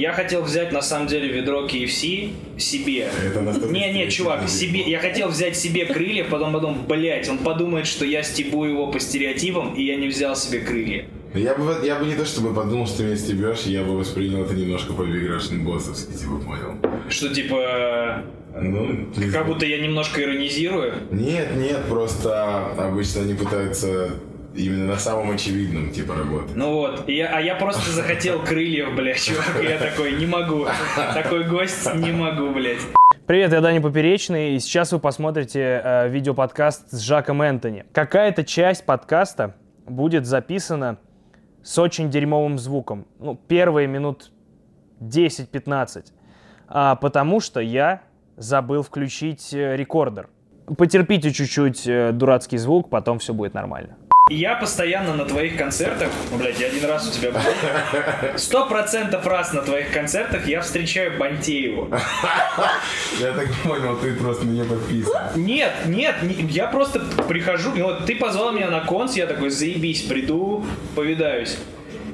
Я хотел взять на самом деле ведро KFC себе. Не, не, чувак, себе. Я хотел взять себе крылья, потом потом, блять, он подумает, что я стебу его по стереотипам, и я не взял себе крылья. Я бы, я бы не то чтобы подумал, что ты меня стебешь, я бы воспринял это немножко по-играшный боссовски, типа, понял. Что типа. Ну, Как знаю. будто я немножко иронизирую. Нет, нет, просто обычно они пытаются именно на самом очевидном, типа, работать. Ну вот, я, а я просто захотел крыльев, блядь, чувак, я такой, не могу. Такой гость, не могу, блядь. Привет, я Дани Поперечный, и сейчас вы посмотрите э, видеоподкаст с Жаком Энтони. Какая-то часть подкаста будет записана с очень дерьмовым звуком. Ну, первые минут 10-15. А, потому что я забыл включить э, рекордер. Потерпите чуть-чуть э, дурацкий звук, потом все будет нормально. Я постоянно на твоих концертах, ну, блядь, я один раз у тебя был, сто процентов раз на твоих концертах я встречаю Бантееву. Я так понял, ты просто на нее подписан. Нет, нет, не- я просто прихожу, и вот ты позвал меня на конс, я такой, заебись, приду, повидаюсь.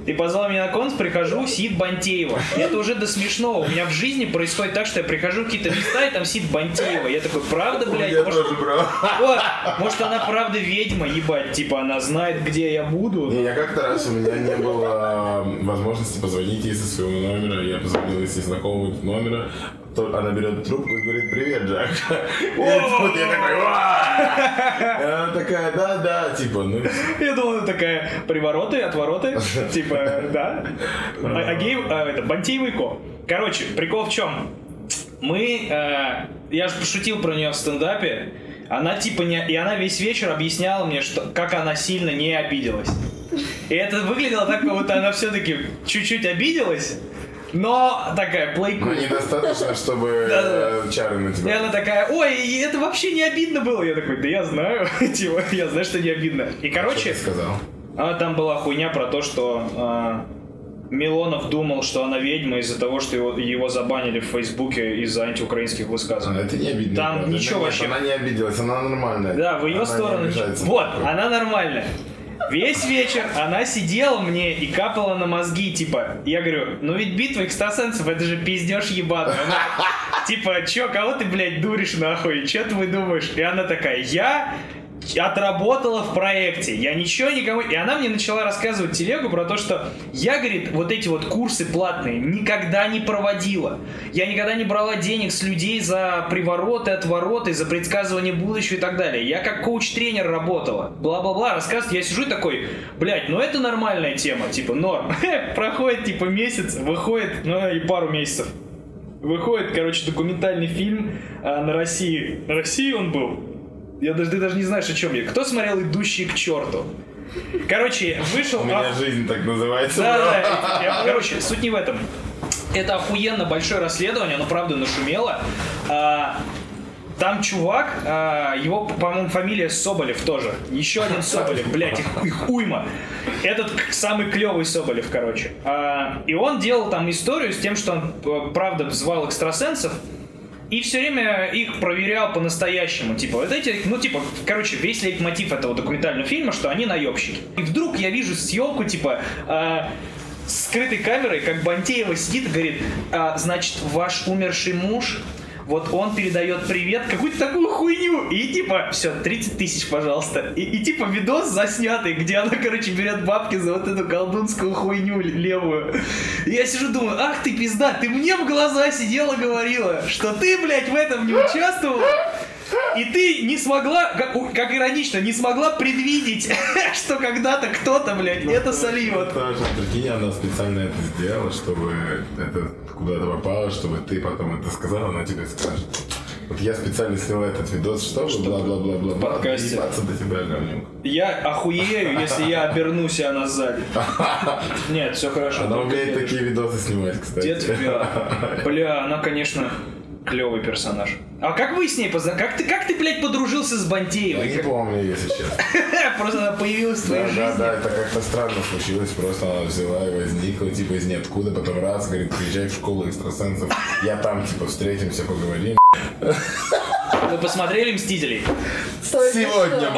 Ты позвал меня на конс, прихожу, сидит Бантеева. Это уже до смешного. У меня в жизни происходит так, что я прихожу в какие-то места, и там сидит Бантеева. Я такой, правда, блядь? Я Может, тоже, вот, может, она правда ведьма, ебать, типа, она знает, где я буду. Не, я как-то раз у меня не было э, возможности позвонить ей со своего номера. Я позвонил из незнакомого номера. Она берет трубку и говорит, привет, Джак. Тут я такой, она такая, да, да, типа, ну, Я думал, она такая, привороты, отвороты, типа, да. А, Агеев, а, это, Бантеева и Ко. Короче, прикол в чем? Мы, э, я же пошутил про нее в стендапе, она типа не, и она весь вечер объясняла мне, что как она сильно не обиделась. И это выглядело так, как будто она все-таки чуть-чуть обиделась, но такая ну, плейку. недостаточно, чтобы э, чары на И тебя. она такая, ой, и это вообще не обидно было. Я такой, да я знаю, типа, я знаю, что не обидно. И Что короче, ты сказал? а там была хуйня про то, что а, Милонов думал, что она ведьма из-за того, что его, его забанили в Фейсбуке из-за антиукраинских А, высказываний. Это не обидно. Там правда. ничего Нет, вообще. Она не обиделась, она нормальная. Да, в ее Она не сторону. обижается. Вот, она нормальная. Весь вечер она сидела мне и капала на мозги, типа, я говорю, ну ведь битва экстрасенсов, это же пиздеж ебаный. Она, типа, чё, кого ты, блядь, дуришь нахуй, чё ты думаешь? И она такая, я отработала в проекте, я ничего никому... И она мне начала рассказывать телегу про то, что я, говорит, вот эти вот курсы платные никогда не проводила. Я никогда не брала денег с людей за привороты, отвороты, за предсказывание будущего и так далее. Я как коуч-тренер работала. Бла-бла-бла, рассказывает. Я сижу такой, блядь, ну это нормальная тема, типа, норм. Проходит, типа, месяц, выходит, ну и пару месяцев. Выходит, короче, документальный фильм а, на России. На России он был. Я даже, ты даже не знаешь, о чем я. Кто смотрел «Идущие к черту»? Короче, вышел... У меня ав- жизнь так называется. да, да, я- короче, суть не в этом. Это охуенно большое расследование, оно правда нашумело. А, Там чувак, а, его, по-моему, фамилия Соболев тоже. Еще один Соболев, блядь, их, их уйма. Этот самый клевый Соболев, короче. А, И он делал там историю с тем, что он, э, правда, звал экстрасенсов, и все время их проверял по-настоящему. Типа, вот эти, ну, типа, короче, весь лейтмотив этого документального фильма, что они наебщики. И вдруг я вижу съемку, типа, с скрытой камерой, как Бантеева сидит и говорит, «А, значит, ваш умерший муж, вот он передает привет, какую-то такую хуйню. И типа, все, 30 тысяч, пожалуйста. И, и типа видос заснятый, где она, короче, берет бабки за вот эту колдунскую хуйню левую. И я сижу, думаю, ах ты пизда, ты мне в глаза сидела говорила, что ты, блядь, в этом не участвовала. И ты не смогла, как, как иронично, не смогла предвидеть, что когда-то кто-то, блядь, это сольет. Тоже, прикинь, она специально это сделала, чтобы это куда-то попало, чтобы ты потом это сказал, она тебе скажет. Вот я специально снял этот видос, чтобы бла-бла-бла-бла. В подкасте. До тебя, говнюк. Я охуею, если я обернусь, и она сзади. Нет, все хорошо. Она умеет такие видосы снимать, кстати. Дед Бля, она, конечно, клевый персонаж. А как вы с ней познакомились? Как ты, как ты, блядь, подружился с Я Бантеевой? не помню, если честно. Просто она появилась в твоей жизни. да, да, это как-то странно случилось, просто она взяла и возникла, типа, из ниоткуда, потом раз, говорит, приезжай в школу экстрасенсов, я там, типа, встретимся, поговорим. Вы посмотрели «Мстителей»? Сегодня.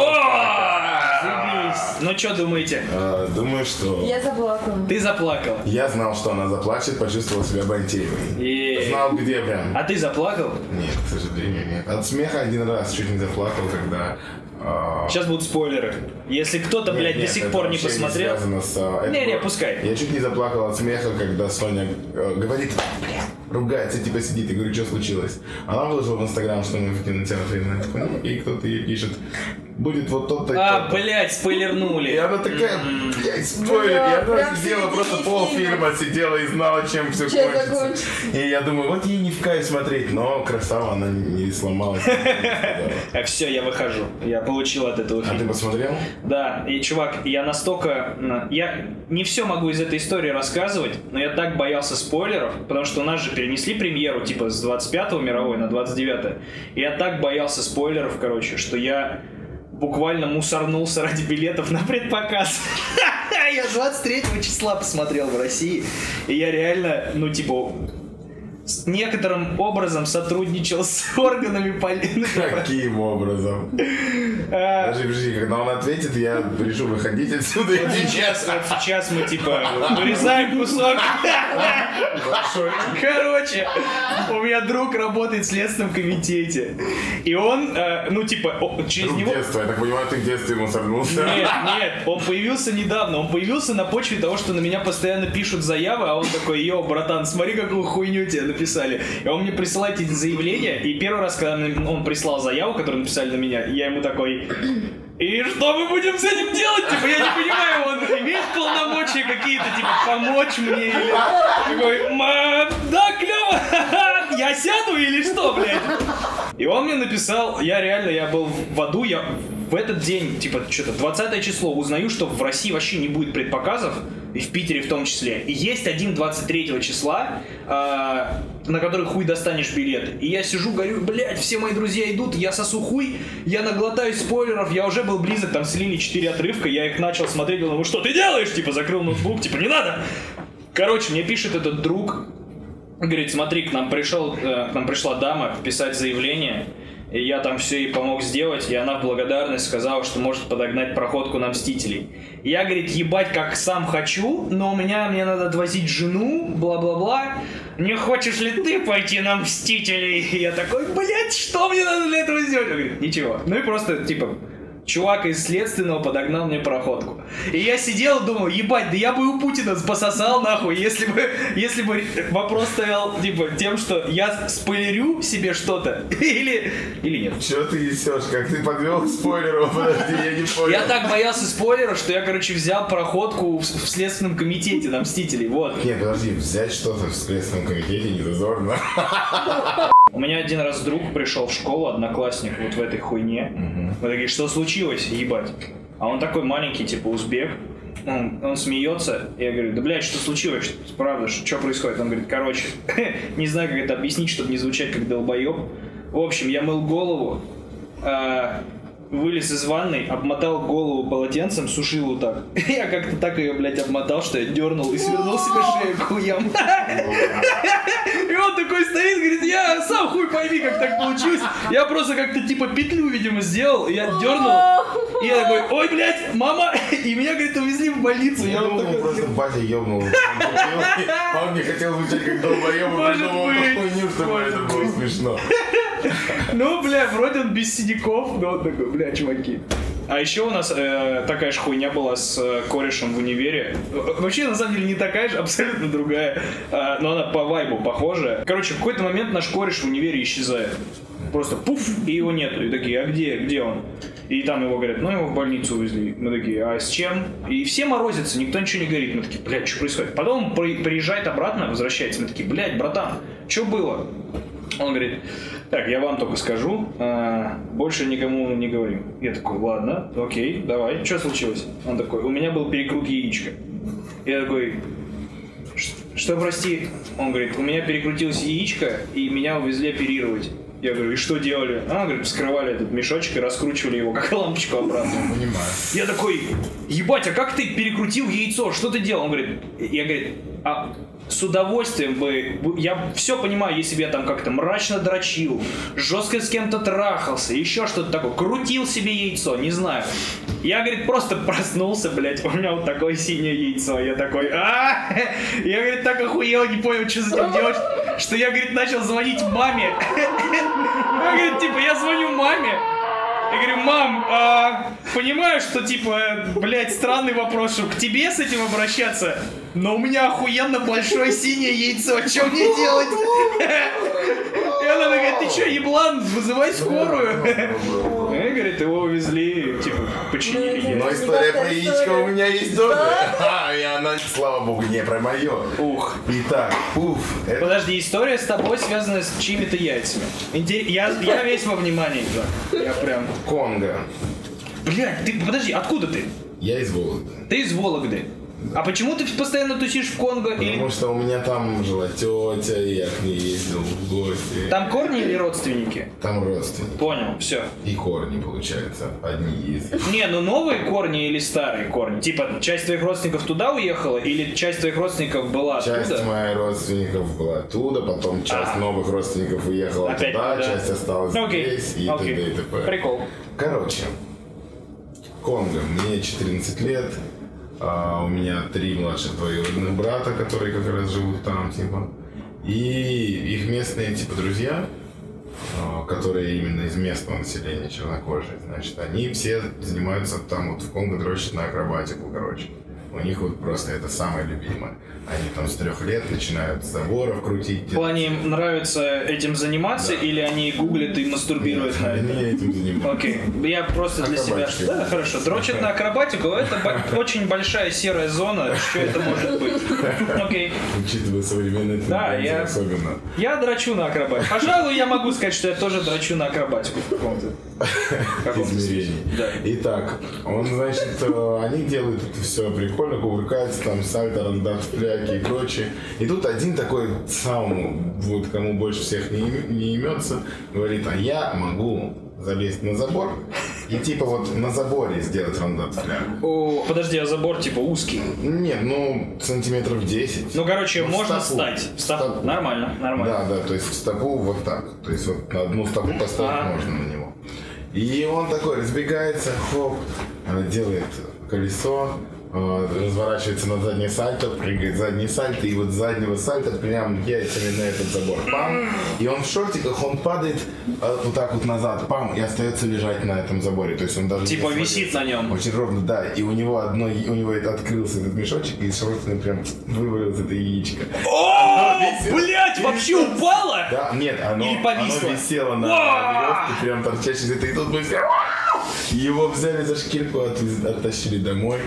Заебись. Ну что думаете? А, Думаю, что... Я заплакала. Ты заплакала. Я знал, что она заплачет, почувствовал себя Бантеевой. И... Знал, где прям. А ты заплакал? Нет, к сожалению, нет. От смеха один раз чуть не заплакал, когда... а, Сейчас будут спойлеры. Если кто-то, нет, блядь, нет, до сих пор не посмотрел... связано с, а, Не-не, было- пускай. Я чуть не заплакал от смеха, когда Соня э, говорит, «Бля», ругается, типа сидит. Я говорю, что случилось? Она выложила в Инстаграм, что мы в кинотеатре. Я «Ну», И кто-то ей пишет, будет вот тот-то и А, тот-то». блядь, спойлернули. И она такая, блядь, спойлер. Да, И она сидела, просто полфильма сидела и знала, чем все Чем кончится. закончится. И я думаю, вот ей не в кайф смотреть, но красава, она не сломалась. А все, я выхожу. Я получил от этого А ты фильма. посмотрел? Да, и чувак, я настолько... Я не все могу из этой истории рассказывать, но я так боялся спойлеров, потому что у нас же перенесли премьеру типа с 25-го мировой на 29 И я так боялся спойлеров, короче, что я буквально мусорнулся ради билетов на предпоказ. Я 23 числа посмотрел в России, и я реально, ну типа, с некоторым образом сотрудничал с органами полиции. Каким образом? А, Подожди, подожди, когда он ответит, я решу выходить отсюда Вот сейчас, вот сейчас мы типа вырезаем кусок. Большой. Короче, у меня друг работает в следственном комитете. И он, э, ну типа, через Друг него... детства, я так понимаю, ты в детстве ему сорвался. Нет, нет, он появился недавно. Он появился на почве того, что на меня постоянно пишут заявы, а он такой, йо, братан, смотри, какую хуйню тебе написали. И он мне присылает эти заявления, и первый раз, когда он прислал заяву, которую написали на меня, я ему такой, и что мы будем с этим делать? Типа, я не понимаю, он имеет полномочия какие-то, типа, помочь мне или... Такой, «Ма, да, клево, я сяду или что, блядь? И он мне написал, я реально, я был в аду, я в этот день, типа, что-то 20 число, узнаю, что в России вообще не будет предпоказов, и в Питере в том числе. И есть один 23 числа, а, на который хуй достанешь билет. И я сижу, говорю, блядь, все мои друзья идут, я сосу хуй, я наглотаюсь спойлеров, я уже был близок, там слили 4 отрывка, я их начал смотреть, он, ну что ты делаешь? Типа, закрыл ноутбук, типа, не надо. Короче, мне пишет этот друг, Говорит, смотри, к нам пришел, э, к нам пришла дама писать заявление, и я там все ей помог сделать, и она в благодарность сказала, что может подогнать проходку на Мстителей. Я, говорит, ебать, как сам хочу, но у меня, мне надо отвозить жену, бла-бла-бла. Не хочешь ли ты пойти на Мстителей? И я такой, блядь, что мне надо для этого сделать? Он говорит, ничего. Ну и просто, типа, чувак из следственного подогнал мне проходку. И я сидел и думал, ебать, да я бы у Путина пососал нахуй, если бы, если бы вопрос стоял, типа, тем, что я спойлерю себе что-то, или, или нет. Че ты несешь? Как ты подвел к спойлеру? Подожди, я не понял. Я так боялся спойлеров, что я, короче, взял проходку в, в Следственном комитете на Мстителей, вот. Нет, подожди, взять что-то в Следственном комитете не зазорно. У меня один раз друг пришел в школу, одноклассник, вот в этой хуйне. Мы такие, что случилось, ебать? А он такой маленький, типа узбек. Он, он смеется, я говорю, да блядь, что случилось? Правда, что, что происходит? Он говорит, короче, не знаю, как это объяснить, чтобы не звучать как долбоеб. В общем, я мыл голову, а, вылез из ванной, обмотал голову полотенцем, сушил вот так. Я как-то так ее, блядь, обмотал, что я дернул и свернул себе шею хуям. И он такой стоит, говорит, я сам хуй пойми, как так получилось. Я просто как-то типа петлю, видимо, сделал, и я дернул. И я такой, ой, блядь, мама. И меня, говорит, увезли в больницу. Я думал, просто батя ёбнул. Он не хотел звучать как Может придумал хуйню, чтобы это было смешно. Ну, бля, вроде он без синяков, но он такой, бля, чуваки. А еще у нас э, такая же хуйня была с э, корешем в универе. Э, Вообще, на самом деле, не такая же, абсолютно другая. Э, но она по вайбу похожая. Короче, в какой-то момент наш кореш в универе исчезает. Просто пуф, и его нету. И такие, а где, где он? И там его говорят, ну его в больницу увезли. Мы такие, а с чем? И все морозятся, никто ничего не говорит. Мы такие, блядь, что происходит? Потом он при- приезжает обратно, возвращается. Мы такие, блядь, братан, что было? Он говорит, так, я вам только скажу, а, больше никому не говорим. Я такой, ладно, окей, давай, что случилось? Он такой, у меня был перекрут яичка. Я такой, «Ш- что, прости? Он говорит, у меня перекрутилось яичко, и меня увезли оперировать. Я говорю, и что делали? А, говорит, вскрывали этот мешочек и раскручивали его, как лампочку обратно. Понимаю. Я такой, ебать, а как ты перекрутил яйцо? Что ты делал? Он говорит, я говорит, а с удовольствием бы, я все понимаю, если бы я там как-то мрачно дрочил, жестко с кем-то трахался, еще что-то такое, крутил себе яйцо, не знаю. Я, говорит, просто проснулся, блядь, у меня вот такое синее яйцо. Я такой, а Я, говорит, так охуел, не понял, что за этим делать, что я, говорит, начал звонить маме. Я, говорит, типа, я звоню маме, я говорю, мам, а, понимаю, что, типа, блядь, странный вопрос, что к тебе с этим обращаться, но у меня охуенно большое синее яйцо, что мне делать? И она такая, ты что, еблан, вызывай скорую. И, говорит, его увезли, типа, починили. Но история про яичко у меня есть тоже. А, и она, слава богу, не про мое. Ух. Итак, уф. Подожди, история с тобой связана с чьими-то яйцами. Я, я весь во внимании. Я прям... Конго. Блядь, ты, подожди, откуда ты? Я из Вологды. Ты из Вологды. А почему ты постоянно тусишь в Конго? Или Потому что у меня там жила тетя, и я к ней ездил в гости. там корни или родственники? Там родственники. Понял, все. И корни, получается, одни из. Не, ну новые корни или старые корни? Типа, часть твоих родственников туда уехала, или часть твоих родственников была Часть оттуда? моих родственников была оттуда, потом часть Ага. новых родственников уехала Опять туда, туда. часть осталась Ну, Окей, здесь и окей. т.д. и т.п. Прикол. Короче, Конго, мне 14 лет, а у меня три младших двоюродных брата, которые как раз живут там, типа. И их местные, типа, друзья, а, которые именно из местного населения чернокожие, значит, они все занимаются там вот в Конго дрочат на акробатику, короче. У них вот просто это самое любимое. Они там с трех лет начинают заборов крутить. В плане им нравится этим заниматься, или они гуглят и мастурбируют на Они это? этим занимаются. Окей, я просто для себя... Да, хорошо. Дрочат на акробатику, это очень большая серая зона, что это может быть. Окей. Учитывая современные Да, я- особенно. Я дрочу на акробатику. Пожалуй, я могу сказать, что я тоже дрочу на акробатику в каком-то. Да. Итак, он, значит, э, они делают это все прикольно, кувыркаются, там, сальто, рандат, фляки и прочее. И тут один такой сам, вот кому больше всех не, не имется, говорит, а я могу залезть на забор и типа вот на заборе сделать рандат. О, подожди, а забор типа узкий. Нет, ну, сантиметров 10. Ну, короче, Ну, можно стопу. встать. В стопу. стопу. Нормально, нормально. Да, да, то есть в стопу вот так. То есть вот на одну стопу поставить Ага. можно на него. И он такой разбегается, хоп, делает колесо, разворачивается на заднее сальто, прыгает задний сальто, и вот с заднего сальта прям яйцами на этот забор. Пам! И он в шортиках, он падает э, вот так вот назад, пам, и остается лежать на этом заборе. То есть он даже Типа висит на нем. Очень ровно, да. И у него одно, у него это открылся этот мешочек, и из шортика прям вывалилось это яичко. О, блядь, вообще упало? Да, нет, оно, Или повисло? оно висело на веревке, прям торчащей из этой, и тут быстро его взяли за шкирку, оттащили домой.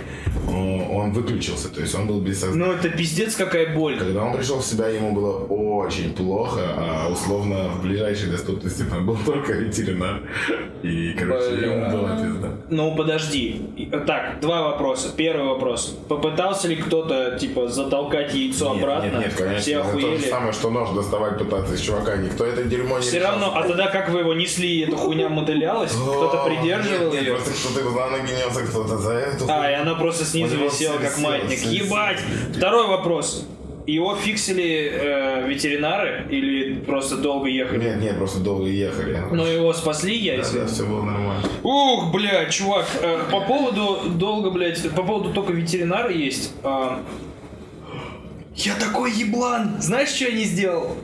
О, Он выключился, то есть он был без сознания. Ну это пиздец какая боль. Когда он пришел в себя, ему было очень плохо, а условно в ближайшей доступности там был только ветеринар. И, короче, Бля. ему была пизда. Ну подожди. И- Так, два вопроса. Первый вопрос. Попытался ли кто-то, типа, затолкать яйцо Нет, обратно? Нет, нет, конечно. Все это то же охуели? самое, что нож доставать пытаться из чувака. Никто это дерьмо не Все решал. равно, а тогда как вы его несли, эта хуйня мотылялась? Кто-то придерживал нет, нет, ее? просто кто-то за ноги нес, кто-то за эту. А, и она просто снизу У висела, все как маятник. Ебать! Второй вопрос. Его фиксили э, ветеринары или просто долго ехали? Нет, нет, просто долго ехали. Но его спасли Да, яйца? да, все было нормально. Ух, бля, чувак, э, по поводу долго, блядь, по поводу только ветеринара есть. а, Я такой еблан! Знаешь, что я не сделал?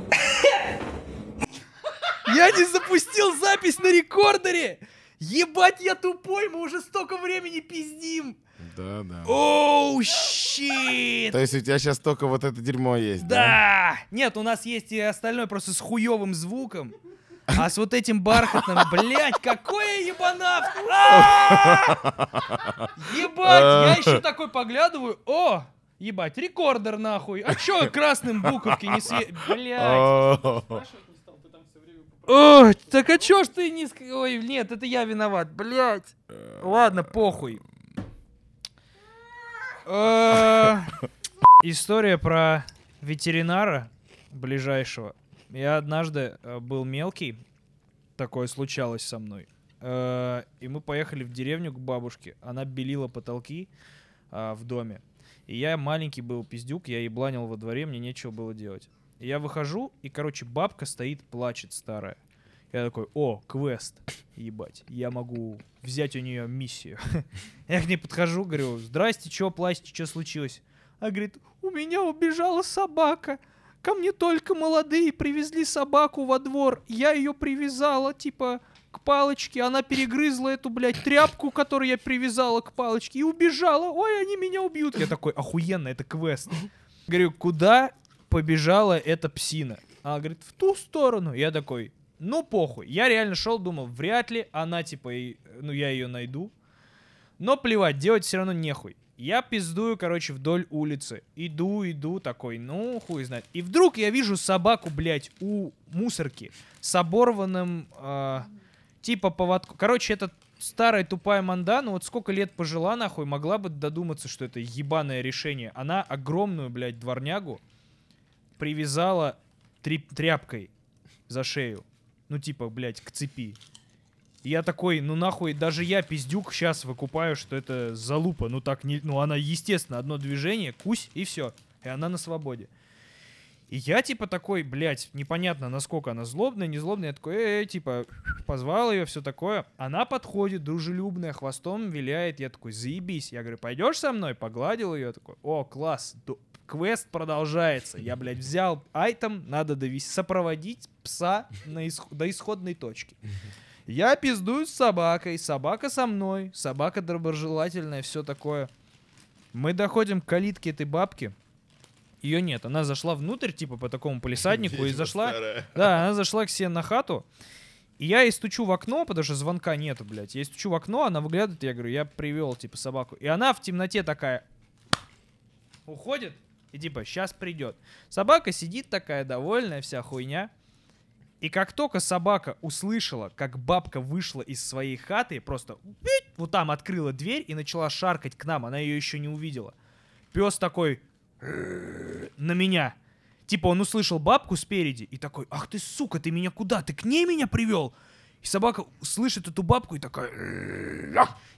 Я не запустил запись на рекордере! Ебать, я тупой, мы уже столько времени пиздим! Да, да. Оу, щит! То есть у тебя сейчас только вот это дерьмо есть, Да! Нет, у нас есть и остальное просто с хуевым звуком. А с вот этим бархатным, блядь, какой я ебанавт! А! Ебать, я еще такой поглядываю, о, ебать, рекордер нахуй. А чё красным буковки не све... Блядь. да? Ой, так а чё ж ты не... Ой, нет, это я виноват, блядь. Ладно, похуй. Э, История про ветеринара ближайшего. Я однажды э, был мелкий, такое случалось со мной. Э, И мы поехали в деревню к бабушке. Она белила потолки а, в доме. И я маленький был пиздюк, я ебланил во дворе, мне нечего было делать. И я выхожу, и, короче, бабка стоит, плачет старая. Я такой, о, квест, ебать, я могу взять у нее миссию. Я к ней подхожу, говорю, здрасте, чё плачете, что случилось? Она говорит, у меня убежала собака. Ко мне только молодые привезли собаку во двор. Я ее привязала, типа, к палочке. Она перегрызла эту, блядь, тряпку, которую я привязала к палочке, и убежала. Ой, они меня убьют. Я такой, охуенно, это квест. Говорю, куда побежала эта псина? Она говорит, в ту сторону. Я такой, ну похуй. Я реально шел, думал, вряд ли она, типа, и- ну я ее найду. Но плевать, делать все равно нехуй. Я пиздую, короче, вдоль улицы. Иду, иду, такой, ну, хуй знает. И вдруг я вижу собаку, блядь, у мусорки с оборванным, а, типа, поводку. Короче, это старая тупая манда, ну вот сколько лет пожила, нахуй, могла бы додуматься, что это ебаное решение. Она огромную, блядь, дворнягу привязала тряпкой за шею. Ну, типа, блядь, к цепи. И я такой, ну нахуй, даже я, пиздюк, сейчас выкупаю, что это залупа. Ну так не, ну она, естественно, одно движение, кусь, и все. И она на свободе. И я типа такой, блядь, непонятно, насколько она злобная, не злобная. Я такой, э, типа, позвал ее, все такое. Она подходит, дружелюбная, хвостом виляет. Я такой, заебись. Я говорю, пойдешь со мной? Погладил ее. Такой, о, класс, квест продолжается. Я, блядь, взял айтем, надо довести, сопроводить пса на исх- до исходной точки. Я пиздую с собакой, собака со мной, собака доброжелательная, все такое. Мы доходим к калитке этой бабки. Ее нет, она зашла внутрь, типа по такому полисаднику, и зашла. Да, она зашла к себе на хату. И я ей стучу в окно, потому что звонка нету, блядь. Я ей стучу в окно, она выглядывает, я говорю, я привел, типа, собаку. И она в темноте такая уходит, и типа, сейчас придет. Собака сидит такая, довольная, вся хуйня. И как только собака услышала, как бабка вышла из своей хаты, просто вот там открыла дверь и начала шаркать к нам, она ее еще не увидела. Пес такой на меня. Типа он услышал бабку спереди и такой, ах ты сука, ты меня куда? Ты к ней меня привел? И собака слышит эту бабку и такая...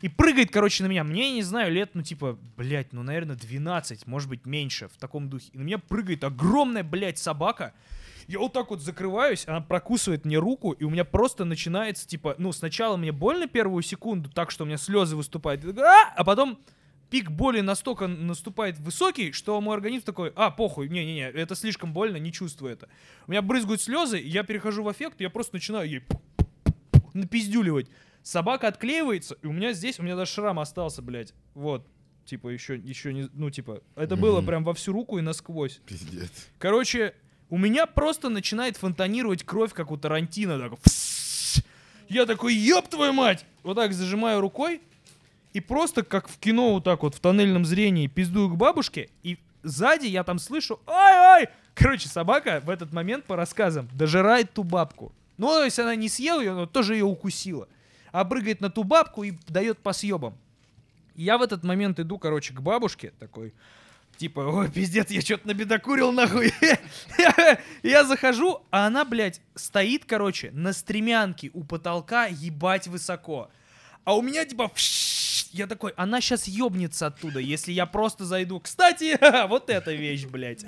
И прыгает, короче, на меня. Мне, не знаю, лет, ну, типа, блядь, ну, наверное, 12, может быть, меньше, в таком духе. И на меня прыгает огромная, блядь, собака. Я вот так вот закрываюсь, она прокусывает мне руку, и у меня просто начинается, типа, ну, сначала мне больно первую секунду, так что у меня слезы выступают, «А!» а потом пик боли настолько наступает высокий, что мой организм такой, а, похуй, не-не-не, это слишком больно, не чувствую это. У меня брызгают слезы, я перехожу в эффект, я просто начинаю ей напиздюливать. Собака отклеивается, и у меня здесь, у меня даже шрам остался, блядь. Вот. Типа, еще, еще не, ну, типа, это было Мгм. прям во всю руку и насквозь. Пиздец. Короче, у меня просто начинает фонтанировать кровь, как у Тарантино. Так, я такой, ёб твою мать! Вот так зажимаю рукой, и просто как в кино вот так вот в тоннельном зрении пиздую к бабушке, и сзади я там слышу ай-ай! Короче, собака в этот момент, по рассказам, дожирает ту бабку. Ну, то есть она не съела ее, но тоже ее укусила. А прыгает на ту бабку и дает по съебам. Я в этот момент иду, короче, к бабушке, такой, типа, ой, пиздец, я что-то набедокурил, нахуй. Я захожу, а она, блядь, стоит, короче, на стремянке у потолка, ебать высоко. А у меня, типа, я такой, она сейчас ебнется оттуда, если я просто зайду. Кстати, вот эта вещь, блядь.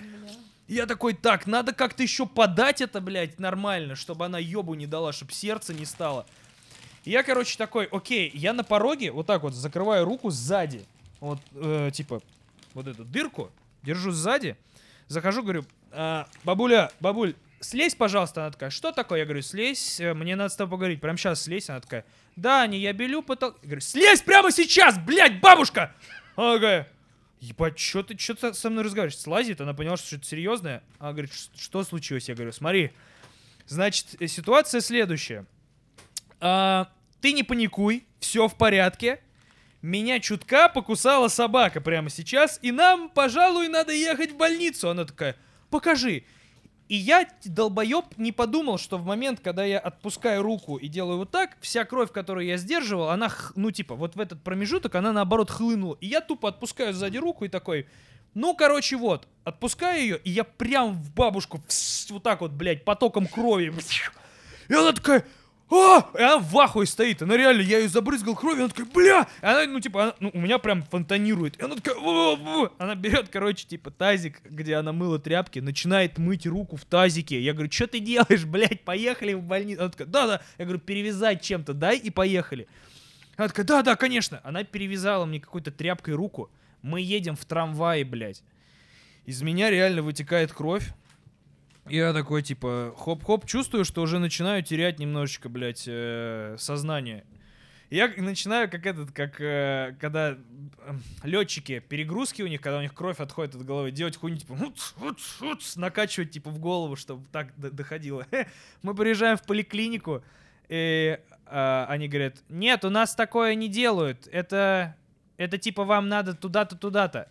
Я такой, так, надо как-то еще подать это, блядь, нормально, чтобы она ебу не дала, чтобы сердце не стало. Я, короче, такой, окей, я на пороге вот так вот закрываю руку сзади. Вот, э, типа, вот эту дырку, держу сзади. Захожу, говорю, «А, бабуля, бабуль, слезь, пожалуйста. Она такая, что такое? Я говорю, слезь, э, мне надо с тобой поговорить. Прямо сейчас слезь. Она такая, да, не, я белю потолок. Я говорю, слезь прямо сейчас, блядь, бабушка! Она такая, ебать, что ты, что со мной разговариваешь? Слазит, она поняла, что что-то серьезное. Она говорит, «Ш- что случилось? Я говорю, смотри, значит, э, ситуация следующая. А, ты не паникуй, все в порядке. Меня чутка покусала собака прямо сейчас, и нам, пожалуй, надо ехать в больницу. Она такая, покажи. И я, долбоеб, не подумал, что в момент, когда я отпускаю руку и делаю вот так, вся кровь, которую я сдерживал, она, ну, типа, вот в этот промежуток, она, наоборот, хлынула. И я тупо отпускаю сзади руку и такой, ну, короче, вот, отпускаю ее, и я прям в бабушку, вот так вот, блядь, потоком крови. И она такая, а! И она в ахуе стоит. Она реально, я ее забрызгал кровью, она такая, бля! И она, ну, типа, она, ну, у меня прям фонтанирует. И она такая, «Во, во». она берет, короче, типа, тазик, где она мыла тряпки, начинает мыть руку в тазике. Я говорю, что ты делаешь, блядь, поехали в больницу. Она такая, да-да. Я говорю, перевязать чем-то дай и поехали. Она такая, да-да, конечно. Она перевязала мне какой-то тряпкой руку. Мы едем в трамвае, блядь. Из меня реально вытекает кровь. Я такой, типа, хоп-хоп, чувствую, что уже начинаю терять немножечко, блядь, э, сознание. Я начинаю, как этот, как э, когда летчики, перегрузки у них, когда у них кровь отходит от головы, делать хуйню, типа, «Уц, уц, уц», накачивать, типа, в голову, чтобы так доходило. Мы приезжаем в поликлинику, и э, они говорят, нет, у нас такое не делают, это, это типа вам надо туда-то, туда-то.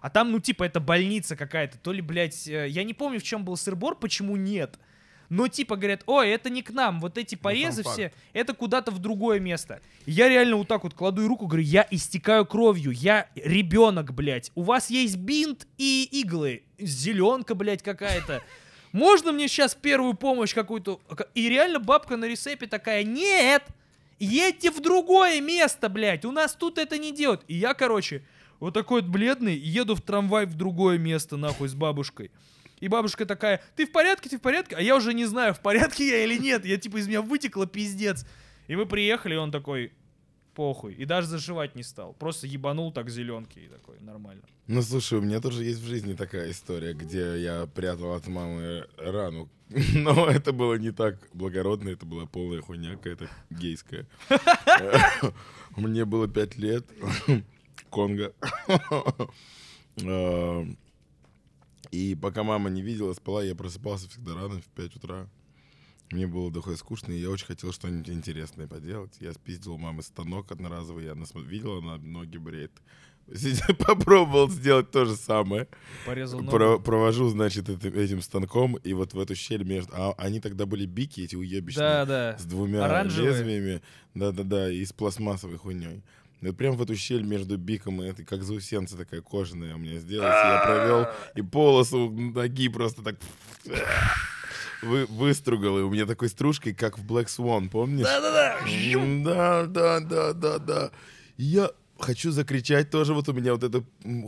А там, ну, типа, это больница какая-то. То ли, блядь, э, я не помню, в чем был сырбор, почему нет. Но, типа, говорят, ой, это не к нам, вот эти порезы факт. все, это куда-то в другое место. И Я реально вот так вот кладу и руку, говорю, я истекаю кровью, я ребенок, блядь. У вас есть бинт и иглы, зеленка, блядь, какая-то. Можно мне сейчас первую помощь какую-то? И реально бабка на ресепе такая, нет, едьте в другое место, блядь, у нас тут это не делают. И я, короче, вот такой вот бледный, еду в трамвай в другое место, нахуй, с бабушкой. И бабушка такая, ты в порядке, ты в порядке? А я уже не знаю, в порядке я или нет. Я типа из меня вытекло пиздец. И мы приехали, и он такой, похуй. И даже зашивать не стал. Просто ебанул так зеленки и такой, нормально. Ну, слушай, у меня тоже есть в жизни такая история, где я прятал от мамы рану. Но это было не так благородно, это была полная хуйня какая-то гейская. Мне было пять лет. Конго. Э, И пока мама не видела, спала, я просыпался всегда рано, в 5 утра. Мне было дохуя скучно, и я очень хотел что-нибудь интересное поделать. Я спиздил у мамы станок одноразовый, я насмо- видел, она ноги бреет. Сидя- Попробовал сделать то же самое. Порезал ногу. Про- провожу, значит, этим, этим станком, и вот в эту щель между... А они тогда были бики, эти уебищные, Да, да. с двумя Оранжевые. лезвиями. Да-да-да, и с пластмассовой хуйней. Вот прям в эту щель между биком и этой, как заусенца такая кожаная у меня сделалась. Я провел и полосу ноги просто так вы, выстругал. И у меня такой стружкой, как в Black Swan, помнишь? Да-да-да. М, Да, да, да, да, да. Я хочу закричать тоже, вот у меня вот эта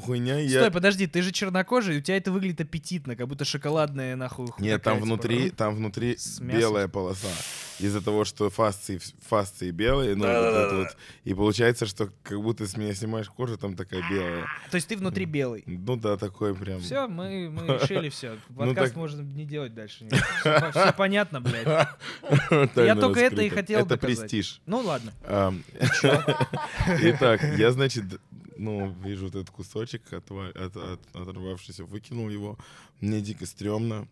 хуйня. и я... Стой, подожди, ты же чернокожий, у тебя это выглядит аппетитно, как будто шоколадная нахуй. хуй Нет, там внутри, типа, там внутри С мясом. белая полоса. Из-за того, что фасции, фасции белые, ну, вот это вот. И получается, что как будто с меня снимаешь кожу, там такая белая. То есть ты внутри белый. Ну да, такой прям. Все, мы, мы решили все. Ну Подкаст так- можно не делать дальше. Все, понятно, блядь. Я только это и хотел Это доказать. престиж. Ну ладно. Итак, я, значит, ну, вижу вот этот кусочек, отва- от- от- оторвавшийся, выкинул его. Мне дико стрёмно.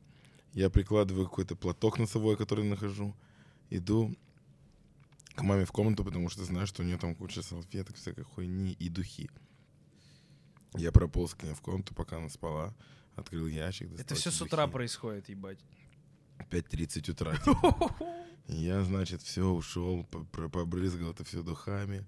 Я прикладываю какой-то платок носовой, который нахожу. Иду к маме в комнату, потому что знаю, что у нее там куча салфеток, всякой хуйни и духи. Я прополз к ней в комнату, пока она спала. Открыл ящик. Это все с утра духи. происходит, ебать. 5.30 утра. Я, значит, все ушел, побрызгал это все духами,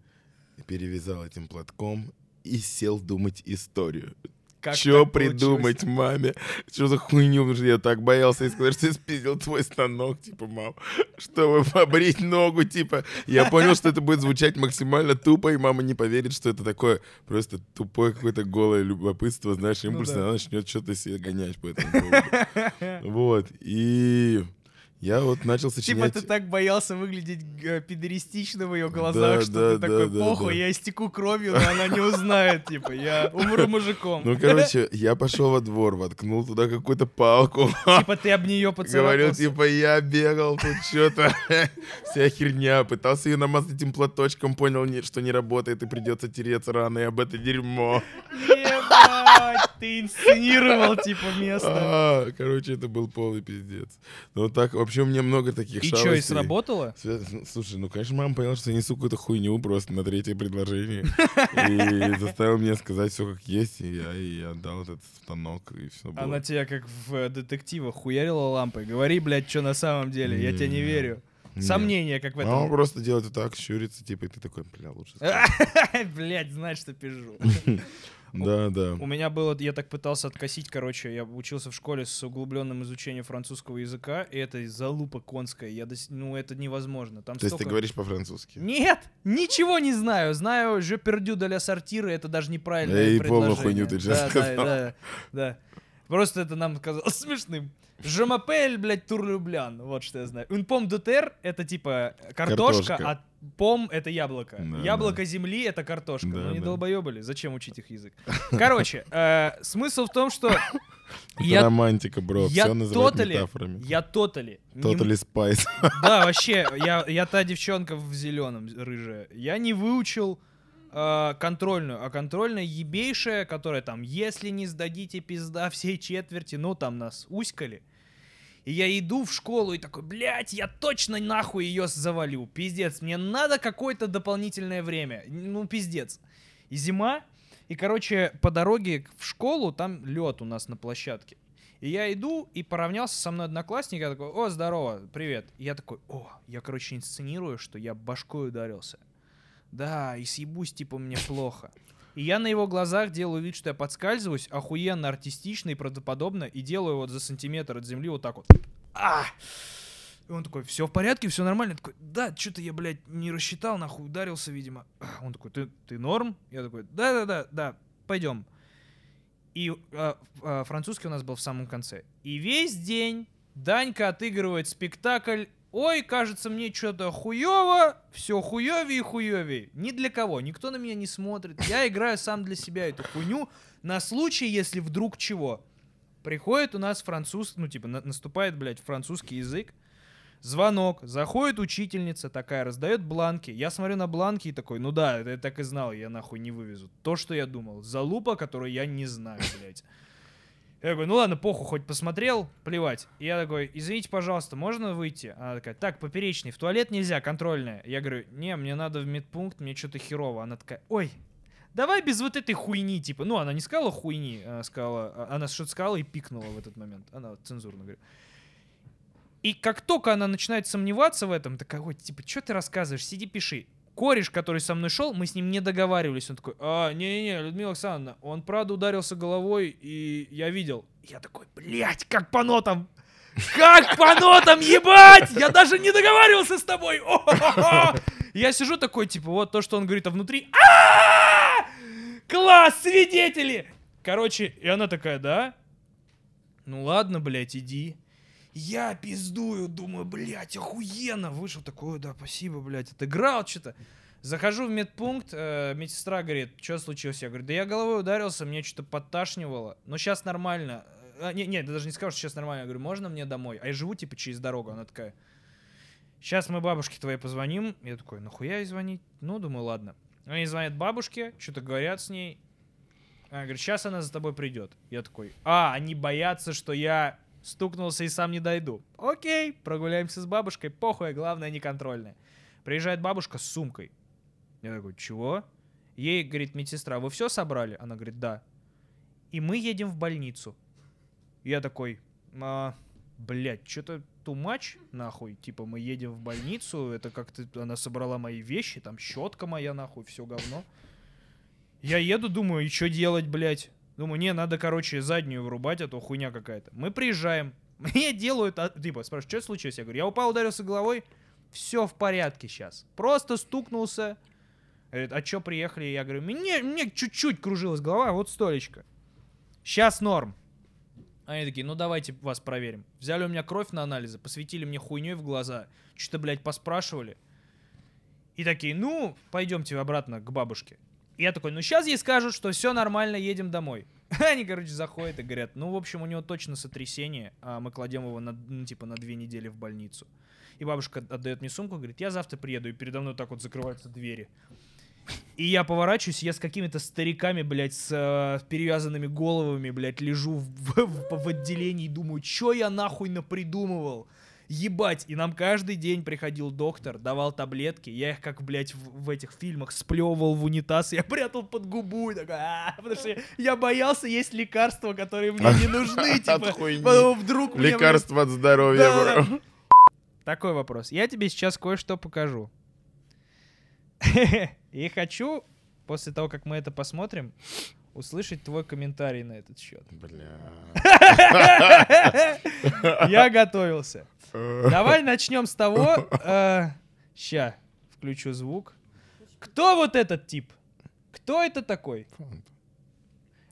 перевязал этим платком и сел думать историю. Как так придумать маме? Что за хуйню? Потому что я так боялся и сказать, что я спиздил твой станок, типа, мам, чтобы побрить ногу, типа. Я понял, что это будет звучать максимально тупо, и мама не поверит, что это такое просто тупое какое-то голое любопытство, знаешь, импульсное. да. Она начнет что-то себе гонять по этому поводу. Вот, и я вот начал Типа сочинять... ты так боялся выглядеть э, педеристично в ее глазах, Да, что да, ты такой, да, да, похуй, да. я истеку кровью, но она не узнает, типа, я умру мужиком. Ну, короче, я пошел во двор, воткнул туда какую-то палку. Типа ты об нее Говорил, поцарапался. типа, я бегал тут что-то, вся херня. Пытался ее намазать этим платочком, понял, что не работает, и придется тереться рано и об это дерьмо. Ебать, ты инсценировал, типа, место. А, Короче, это был полный пиздец. Ну, так, вообще, у меня много таких И что, и сработало? Свя- Слушай, ну, конечно, мама поняла, что я несу какую-то хуйню просто на третье предложение. И заставил меня сказать все как есть, и я и отдал этот станок, и все было. Она тебя как в э, детективах хуярила лампой. Говори, блядь, что на самом деле, я тебе не верю. Сомнения, как в этом. просто делает вот так, щурится, типа, и ты такой, бля, лучше сказать». Блядь, знаешь, что пижу. Да, да. У меня было, я так пытался откосить, короче, я учился в школе с углубленным изучением французского языка, и это залупа конская, я, дос- ну, это невозможно. Там То есть ты столько- говоришь по-французски? Нет, ничего не знаю. Знаю «Je perdu de la sortire», это даже неправильное Эй, полную предложение. хуйню ты сейчас да, да, сказал. да, да. Просто это нам казалось смешным. «Je m'appelle», блядь, Турлюблян. Вот что я знаю. «Un pomme de terre» — это типа картошка, Картошка. а пом — это яблоко. Да, Яблоко земли — это картошка. Да, ну не да. долбоебали, зачем учить их язык? Короче, э, смысл в том, что я, романтика, бро. я Все называют тотали, метафорами. я тотали, Тотали спайс. да, вообще, я, я та девчонка в зеленом, рыжая. Я не выучил э, контрольную, а контрольная ебейшая, которая там, если не сдадите пизда всей четверти, ну там нас уськали. И я иду в школу и такой, блядь, я точно нахуй ее завалю. Пиздец, мне надо какое-то дополнительное время. Ну, пиздец. И зима, и, короче, по дороге в школу там лед у нас на площадке. И я иду, и поравнялся со мной одноклассник, я такой, о, здорово, привет. И я такой, о, я, короче, инсценирую, что я башкой ударился. Да, и съебусь, типа, мне плохо. И я на его глазах делаю вид, что я подскальзываюсь, охуенно артистично и правдоподобно, и делаю вот за сантиметр от земли вот так вот. А! И он такой, все в порядке, все нормально. Я такой, да, что-то я, блядь, не рассчитал, нахуй, ударился, видимо. Он такой, ты, ты норм? Я такой, да-да-да, да, пойдем. И а, а, французский у нас был в самом конце. И весь день Данька отыгрывает спектакль Ой, кажется, мне что-то хуево, все хуевее и хуевее. Ни для кого, никто на меня не смотрит. Я играю сам для себя эту хуйню на случай, если вдруг чего. Приходит у нас француз, ну типа на- наступает, блядь, французский язык. Звонок, заходит учительница такая, раздает бланки. Я смотрю на бланки и такой, ну да, это я так и знал, я нахуй не вывезу. То, что я думал. Залупа, которую я не знаю, блядь. Я такой, ну ладно, похуй, хоть посмотрел, плевать. И я такой, извините, пожалуйста, можно выйти? Она такая, так, поперечный, в туалет нельзя, контрольная. Я говорю, не, мне надо в медпункт, мне что-то херово. Она такая, ой, давай без вот этой хуйни, типа. Ну, она не сказала хуйни, она сказала, а- она что-то сказала и пикнула в этот момент. Она цензурно говорит. И как только она начинает сомневаться в этом, такая, ой, типа, что ты рассказываешь, сиди пиши. Кореш, который со мной шел, мы с ним не договаривались. Он такой, а, не-не-не, Людмила Александровна, он правда ударился головой, и я видел. Я такой, блядь, как по нотам, как по нотам, ебать! Я даже не договаривался с тобой! Я сижу такой, типа, вот то, что он говорит, а внутри... «А! Класс, свидетели! Короче, и она такая, да? Ну ладно, блядь, иди. Я пиздую, думаю, блядь, охуенно. Вышел такой, «Ой, да, спасибо, блядь, отыграл что-то. Захожу в медпункт, э, медсестра говорит, что случилось? Я говорю, да я головой ударился, мне что-то подташнивало. Но сейчас нормально. А, не, не, даже не скажешь, что сейчас нормально. Я говорю, можно мне домой? А я живу, типа, через дорогу. Она такая, сейчас мы бабушке твоей позвоним. Я такой, нахуя ей звонить? Ну, думаю, ладно. Они звонят бабушке, что-то говорят с ней. Она говорит, сейчас она за тобой придет. Я такой, а, они боятся, что я стукнулся и сам не дойду. Окей, прогуляемся с бабушкой, похуй, главное не контрольная. Приезжает бабушка с сумкой. Я такой, чего? Ей, говорит, медсестра, вы все собрали? Она говорит, да. И мы едем в больницу. Я такой, а, блядь, что-то much, нахуй. Типа, мы едем в больницу, это как-то она собрала мои вещи, там щетка моя, нахуй, все говно. Я еду, думаю, и что делать, блядь? Думаю, не, надо, короче, заднюю вырубать, а то хуйня какая-то. Мы приезжаем. Мне делают, а, типа, спрашивают, что случилось? Я говорю, я упал, ударился головой, все в порядке сейчас. Просто стукнулся. Говорит, а что приехали? Я говорю, мне, мне чуть-чуть кружилась голова, вот столечко. Сейчас норм. Они такие, ну давайте вас проверим. Взяли у меня кровь на анализы, посветили мне хуйней в глаза, что-то, блядь, поспрашивали. И такие, ну, пойдемте обратно к бабушке. Я такой, ну сейчас ей скажут, что все нормально, едем домой. Они, короче, заходят и говорят, ну, в общем, у него точно сотрясение, а мы кладем его, на, ну, типа, на две недели в больницу. И бабушка отдает мне сумку, говорит, я завтра приеду, и передо мной так вот закрываются двери. И я поворачиваюсь, я с какими-то стариками, блядь, с э, перевязанными головами, блядь, лежу в, в- в отделении и думаю, чё я нахуй напридумывал? Ебать, и нам каждый день приходил доктор, давал таблетки, я их как, блядь, в, в этих фильмах сплевывал в унитаз, я прятал под губу и такой, «А», потому что я, боялся есть лекарства, которые мне не нужны, типа, потом вдруг Лекарство от здоровья, бро. такой вопрос. Я тебе сейчас кое-что покажу. И хочу, после того, как мы это посмотрим, услышать твой комментарий на этот счет. Бля. Я готовился. Давай начнем с того. э, Ща, включу звук. Кто вот этот тип? Кто это такой?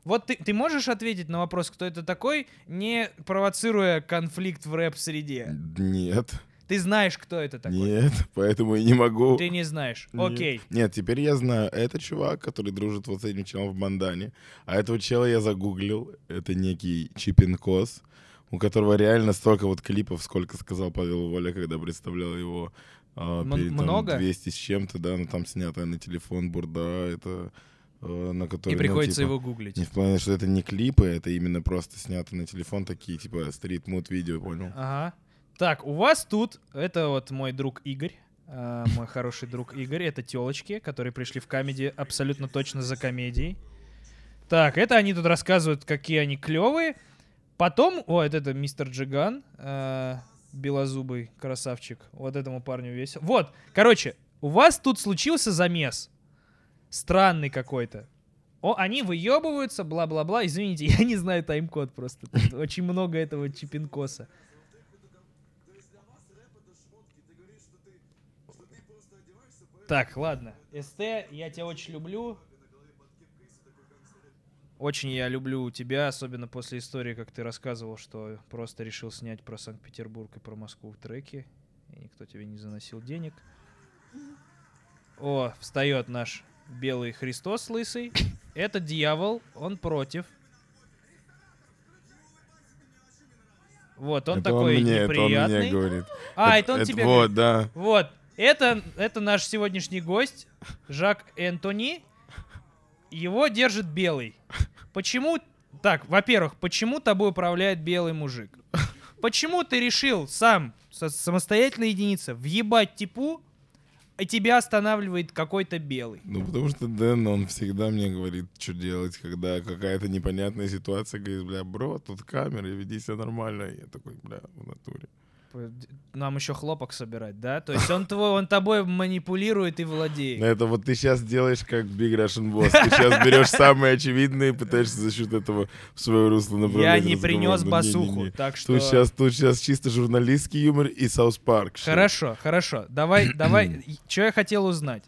Вот ты, ты можешь ответить на вопрос, кто это такой, не провоцируя конфликт в рэп-среде? Нет, Ты знаешь, кто это такой? нет, поэтому я не могу. Ты не знаешь. Нет. Окей. Нет, теперь я знаю. Это чувак, который дружит вот с этим челом в бандане. А этого чела я загуглил. Это некий Чипинкос, у которого реально столько вот клипов, сколько сказал Павел Воля, когда представлял его М- перед там, много? 200 с чем-то, да, ну там снятая на телефон бурда, это э, на который... И ну, приходится типа, его гуглить. Не в плане, что это не клипы, это именно просто снято на телефон такие, типа, стрит-муд видео, понял? Ага. Так, у вас тут, это вот мой друг Игорь, а, мой хороший друг Игорь, это телочки, которые пришли в комедии абсолютно точно за комедией. Так, это они тут рассказывают, какие они клевые. Потом, о, это, мистер Джиган, а, белозубый красавчик. Вот этому парню весело. Вот, короче, у вас тут случился замес. Странный какой-то. О, они выебываются, бла-бла-бла. Извините, я не знаю тайм-код просто. Тут очень много этого чипинкоса. Так, ладно. СТ, я тебя очень люблю. Очень я люблю тебя, особенно после истории, как ты рассказывал, что просто решил снять про Санкт-Петербург и про Москву треки, и никто тебе не заносил денег. О, встает наш белый Христос лысый. Это дьявол, он против. Вот, он это такой он мне, это он неприятный. мне говорит. а, это он тебе Вот, говорит. да. Вот, это, это наш сегодняшний гость, Жак Энтони. Его держит белый. Почему... Так, во-первых, почему тобой управляет белый мужик? Почему ты решил сам, самостоятельная единица, въебать типу, и тебя останавливает какой-то белый? Ну, потому что Дэн, он всегда мне говорит, что делать, когда какая-то непонятная ситуация, говорит, бля, бро, тут камера, веди себя нормально. Я такой, бля, в натуре. Д- Нам еще хлопок собирать, да? То есть он, твой, он тобой манипулирует и владеет. Но это вот ты сейчас делаешь как Big Russian Boss. Ты сейчас берешь самые очевидные и пытаешься за счет этого в свое русло Я направлять не разговор. принес Ну, басуху, так что... Тут сейчас, тут сейчас чисто журналистский юмор и Саус Парк. Хорошо, хорошо. Давай, давай. Что я хотел узнать?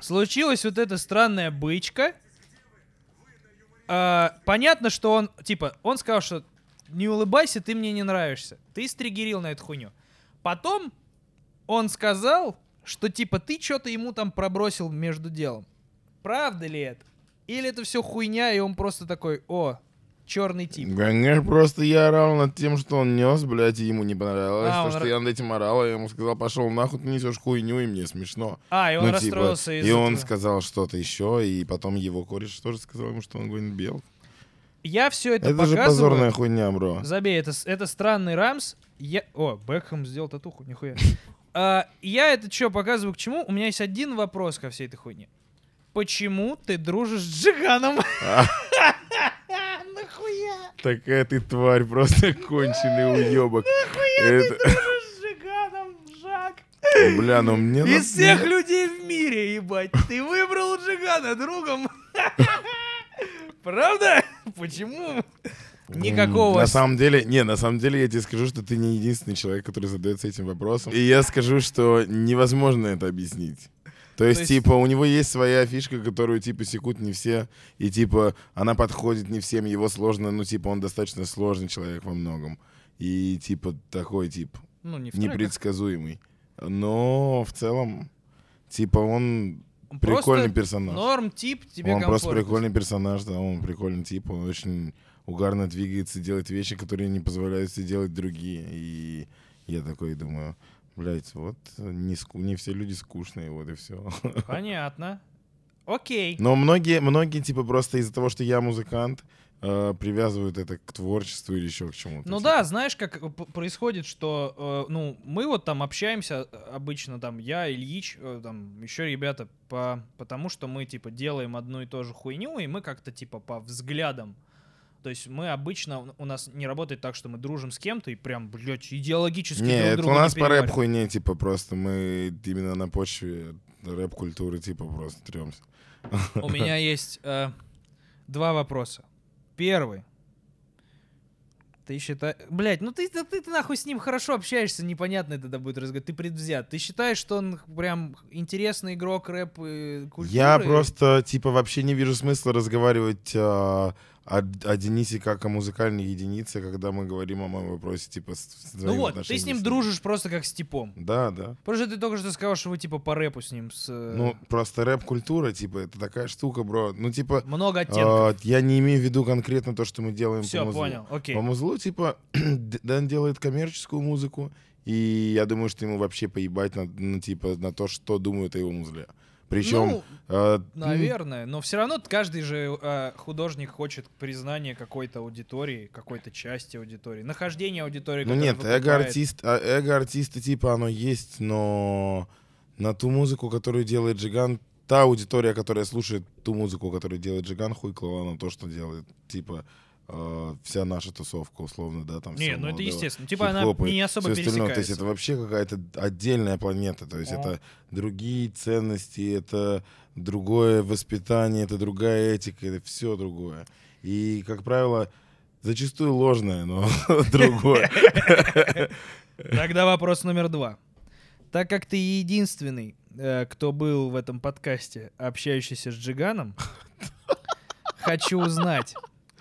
Случилась вот эта странная бычка. А, понятно, что он, типа, он сказал, что не улыбайся, ты мне не нравишься. Ты стригерил на эту хуйню. Потом он сказал, что, типа, ты что-то ему там пробросил между делом. Правда ли это? Или это все хуйня, и он просто такой, о, черный тип. Конечно, просто я орал над тем, что он нес, блядь, и ему не понравилось. А, то, он что я над этим орал, я ему сказал, пошел нахуй, ты несешь хуйню, и мне смешно. А, и он Ну, типа, расстроился и из-за он этого. сказал что-то еще, и потом его кореш тоже сказал ему, что он Гвин Бел. Я все это, Это, же показываю. позорная хуйня, бро. Забей, это, это странный Рамс. Я... О, Бекхэм сделал татуху, нихуя. А, я это что показываю к чему? У меня есть один вопрос ко всей этой хуйне. Почему ты дружишь с Джиганом? Нахуя? Такая ты тварь, просто конченый уебок. Это- Дружишь с Джиганом, Жак? Бля, ну мне... Из всех людей в мире, ебать, ты выбрал Джигана другом. Правда? Почему? Никакого... На самом деле, не, на самом деле я тебе скажу, что ты не единственный человек, который задается этим вопросом. И я скажу, что невозможно это объяснить. То есть, есть- типа, у него есть своя фишка, которую, типа, секут не все, и, типа, она подходит не всем, его сложно, ну, типа, он достаточно сложный человек во многом. И, типа, такой, тип, Ну, не в треках. непредсказуемый. Но в целом, типа, Он прикольный просто персонаж. Норм тип, тебе он просто комфортно. прикольный персонаж, да, он прикольный тип, он очень угарно двигается, делает вещи, которые не позволяют себе делать другие. И я такой думаю, блядь, вот не, ску- не все люди скучные, вот и все. Понятно. Окей. Но многие, многие, типа, просто из-за того, что я музыкант, э, привязывают это к творчеству или еще к чему-то. Ну типа. да, знаешь, как происходит, что, э, ну, мы вот там общаемся э, обычно, там, я, Ильич, э, там, еще ребята, по, потому что мы, типа, делаем одну и ту же хуйню, и мы как-то, типа, по взглядам. То есть мы обычно, у нас не работает так, что мы дружим с кем-то и прям, блядь, идеологически Не, друг друга у не нас по перевариваем. рэп-хуйне, типа, просто мы именно на почве рэп-культуры, типа, просто тремся. У меня есть э, Два вопроса. Первый. Ты считаешь... Блять, ну ты, ты, ты, ты нахуй с ним хорошо общаешься, непонятно тогда будет разговор. Ты предвзят. Ты считаешь, что он прям интересный игрок рэп и культуры? Я просто, типа, вообще не вижу смысла разговаривать а, о, о Денисе как о музыкальной единице, когда мы говорим о моем вопросе, типа, с, с Ну вот, ты с ним дружишь просто как с типом. Да, да. Потому что ты только что сказал, что вы типа по рэпу с ним с... э, Ну, просто рэп-культура, типа, это такая штука, бро. Ну, типа, много оттенков. а, я не имею в виду конкретно то, что мы делаем Все, по музлу. понял, окей. По музлу, типа, Дэн делает коммерческую музыку, и я думаю, что ему вообще поебать на, ну, типа, на то, что думают о его музле. Причем... Ну, а, наверное, но все равно каждый же э, художник хочет признания какой-то аудитории, какой-то части аудитории, нахождения аудитории. Ну нет, эго-артист, а, эго-артиста типа оно есть, но на ту музыку, которую делает Джиган, та аудитория, которая слушает ту музыку, которую делает Джиган, хуй клала на то, что делает, типа, э, вся наша тусовка, условно, да, там Не, ну это естественно. Типа она не особо остальное. То есть пересекается. это вообще какая-то отдельная планета, то есть О. это другие ценности, это другое воспитание, это другая этика, это все другое. И, как правило, зачастую ложное, но другое. Тогда вопрос номер два. Так как ты единственный, э, кто был в этом подкасте, общающийся с Джиганом, хочу узнать,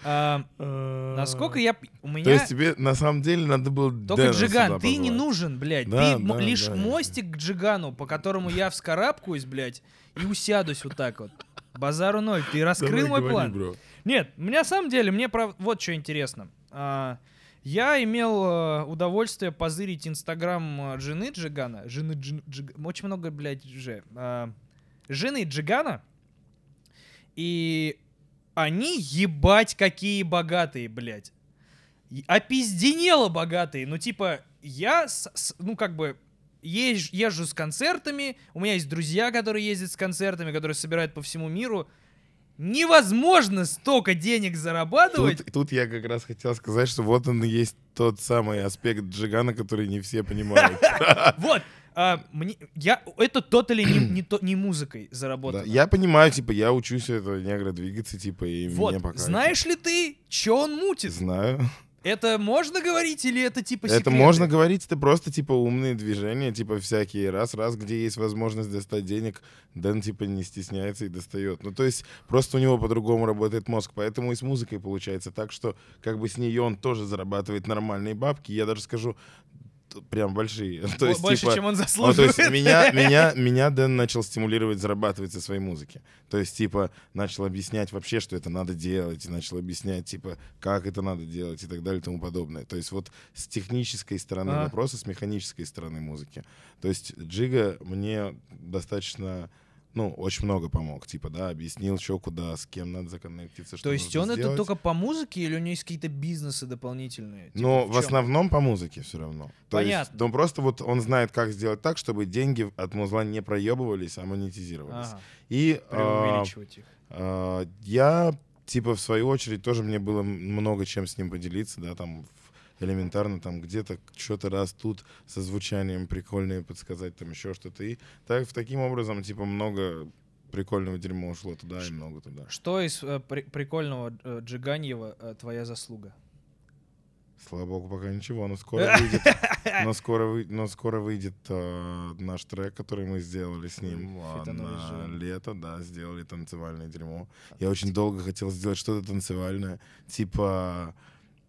насколько я... У меня... То есть тебе на самом деле надо было Только Дэна Джиган, сюда ты не нужен, блядь. Да, ты лишь да. мостик к Джигану, по которому я вскарабкаюсь, блядь, и усядусь вот так вот. Базару ноль. Ты раскрыл мой план. Нет, на самом деле, мне прав... вот что интересно. А, я имел э, удовольствие позырить инстаграм э, жены Джигана. Жены Джи- Джиг- Очень много, блядь, же. А, жены Джигана. И они ебать какие богатые, блядь. Опизденело богатые. Ну, типа, я, с- с- ну, как бы, езж- езжу с концертами, у меня есть друзья, которые ездят с концертами, которые собирают по всему миру. Невозможно столько денег зарабатывать. Тут, тут я как раз хотел сказать, что вот он и есть тот самый аспект Джигана, который не все понимают. Вот. А, мне, я, это тотали не, не, то- не музыкой Да, заработано. Я понимаю, типа, я учусь у этого негра двигаться, типа, и вот. мне пока... Знаешь ли ты, что он мутит? Знаю. Это можно говорить или это типа Это секреты? можно говорить, это просто, типа, умные движения, типа, всякие. Раз-раз, где есть возможность достать денег, Дэн, типа, не стесняется и достает. Ну, то есть, просто у него по-другому работает мозг. Поэтому и с музыкой получается так, что, как бы, с нее он тоже зарабатывает нормальные бабки. Я даже скажу, прям большие. То есть, Больше, типа, чем он Ну, то заслуживает. есть меня, меня, меня Дэн начал стимулировать зарабатывать со своей музыки. То есть, типа, начал объяснять вообще, что это надо делать, и начал объяснять, типа, как это надо делать и так далее и тому подобное. То есть, вот с технической стороны А. вопроса, с механической стороны музыки. То есть, Джига мне достаточно, ну, очень много помог. Типа, да, объяснил, что, куда, с кем надо законнектиться, что То есть он это сделать. только по музыке или у него есть какие-то бизнесы дополнительные? Типа, Но в в основном по музыке все равно. То есть, Понятно. ну просто вот он знает, как сделать так, чтобы деньги от музла не проебывались, а монетизировались. Ага, И преувеличивать их. а, я, типа, в свою очередь, тоже мне было много чем с ним поделиться, да, там в- элементарно там где-то что-то раз тут со звучанием прикольное подсказать, там еще что-то. И так, в таким образом, типа, много прикольного дерьма ушло туда и много туда. Что из э, при- прикольного э, Джиганьева э, твоя заслуга? Слава богу, пока ничего, но скоро выйдет, но скоро, вы- но скоро выйдет э, наш трек, который мы сделали с ним а, на лето, да, сделали танцевальное дерьмо. Я очень долго хотел сделать что-то танцевальное, типа,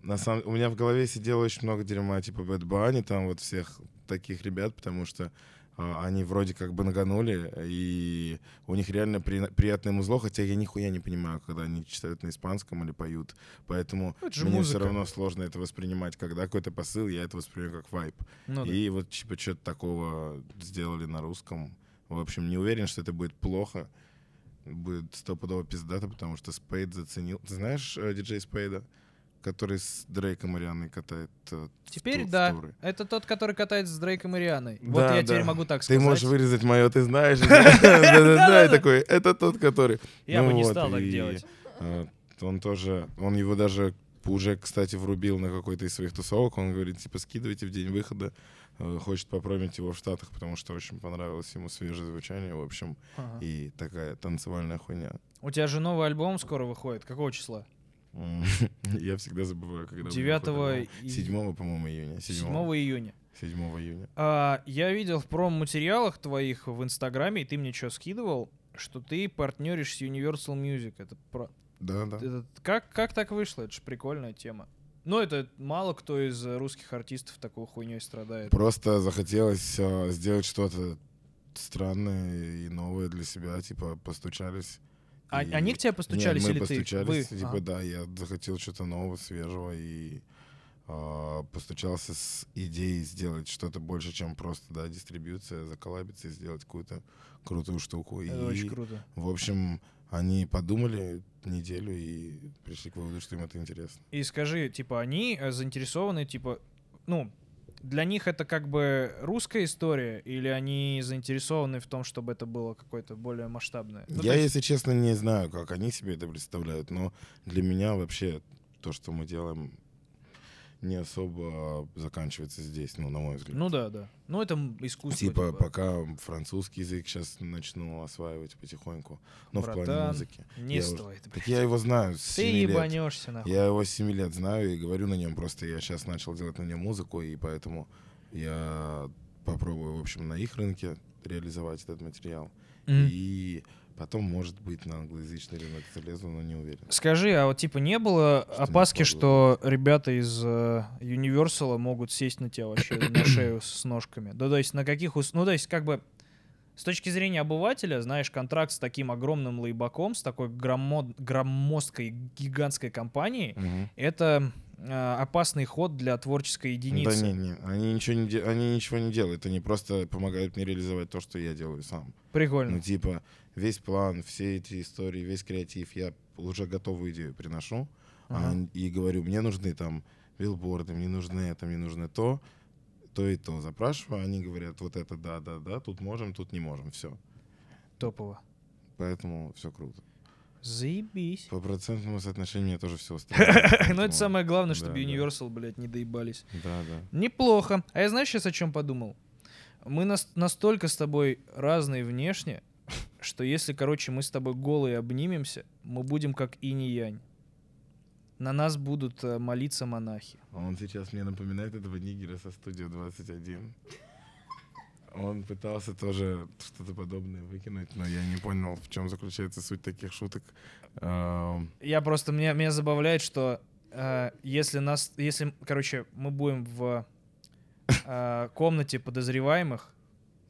на самом, у меня в голове сидело очень много дерьма, типа Bad Bunny, там вот всех таких ребят, потому что а, они вроде как бы наганули, и у них реально при- приятное музло, хотя я нихуя не понимаю, когда они читают на испанском или поют. Поэтому Ну, это мне музыка. все равно сложно это воспринимать. Когда какой-то посыл, я это воспринимаю как вайп. Ну да. И вот типа что-то такого сделали на русском. В общем, не уверен, что это будет плохо. Будет стопудово пиздато, потому что Спейд заценил. Ты знаешь э, диджей Спейда? Который с Дрейком и катает э, Теперь ту- в да. туры? Это тот, который катается с Дрейком и Рианой. Вот Да, я да. теперь могу так Ты сказать. можешь вырезать мое, ты знаешь. Да-да-да, и такой, это тот, который... Я Ну бы не вот, стал так делать. э, Он тоже, он его даже уже, кстати, врубил на какой-то из своих тусовок. Он говорит, типа, скидывайте в день выхода. Э, Хочет попробовать его в Штатах, потому что очень понравилось ему свежее звучание, в общем, Ага. и такая танцевальная хуйня. У тебя же новый альбом скоро выходит. Какого числа? Я всегда забываю, когда... у меня 9 выходит альбом. и- 7, по-моему, июня. 7, 7 июня. 7 июня. А, я видел в промо-материалах твоих в Инстаграме, и ты мне что скидывал, что ты партнеришь с Universal Music. Это, про- Да, да. это как, как так вышло? Это же прикольная тема. Ну, это мало кто из э, русских артистов такой хуйней страдает. Просто захотелось а, сделать что-то странное и новое для себя, типа постучались. А, и- они к тебе Нет, постучались мы или постучались, ты? Вы? типа, Ага. да, я захотел что-то нового, свежего и а, постучался с идеей сделать что-то больше, чем просто, да, дистрибьюция, заколабиться и сделать какую-то крутую штуку. Это и, очень круто. в общем, они подумали неделю и пришли к выводу, что им это интересно. И скажи, типа, они э, заинтересованы, типа, ну, для них это как бы русская история, или они заинтересованы в том, чтобы это было какое-то более масштабное? Ну, Я, есть- если честно, не знаю, как они себе это представляют, но для меня вообще то, что мы делаем, не особо заканчивается здесь, ну, на мой взгляд. Ну да, да. Ну это искусство. Типа, пока французский язык сейчас начну осваивать потихоньку, но в плане музыки. Не я уж- стоит. Так блядь. я его знаю с Ты 7 лет. ебанешься, нахуй. Я его с 7 лет знаю и говорю на нем, просто я сейчас начал делать на нем музыку, и поэтому я попробую, в общем, на их рынке реализовать этот материал. Мгм. И потом, может быть, на англоязычный рынок залезу, но не уверен. Скажи, а вот типа не было Что опаски, не что ребята из э, Universal могут сесть на тебя вообще на шею с ножками? Да, то есть на каких... ус- Ну, то есть как бы с точки зрения обывателя, знаешь, контракт с таким огромным лейбаком, с такой громмо- громоздкой гигантской компанией, Мгм. это опасный ход для творческой единицы. Да не, не, они ничего не, они ничего не делают, они просто помогают мне реализовать то, что я делаю сам. Прикольно. Ну, типа, весь план, все эти истории, весь креатив, я уже готовую идею приношу а, Ага. и говорю, мне нужны там билборды, мне нужны это, мне нужно то, то и то. Запрашиваю, они говорят, вот это да, да, да, тут можем, тут не можем, все. Топово. Поэтому все круто. Заебись. По процентному соотношению меня тоже все устраивает. Но это самое главное, чтобы. Universal, блядь, не доебались. Да, да. Неплохо. А я знаешь сейчас о чем подумал? Мы нас- настолько с тобой разные внешне, что если, короче, мы с тобой голые обнимемся, мы будем как инь и янь. На нас будут э, молиться монахи. А Он сейчас мне напоминает этого нигера со студио 21. Он пытался тоже что-то подобное выкинуть, но я не понял, в чем заключается суть таких шуток. Я просто меня, меня забавляет, что э, если нас, если, короче, мы будем в э, комнате подозреваемых,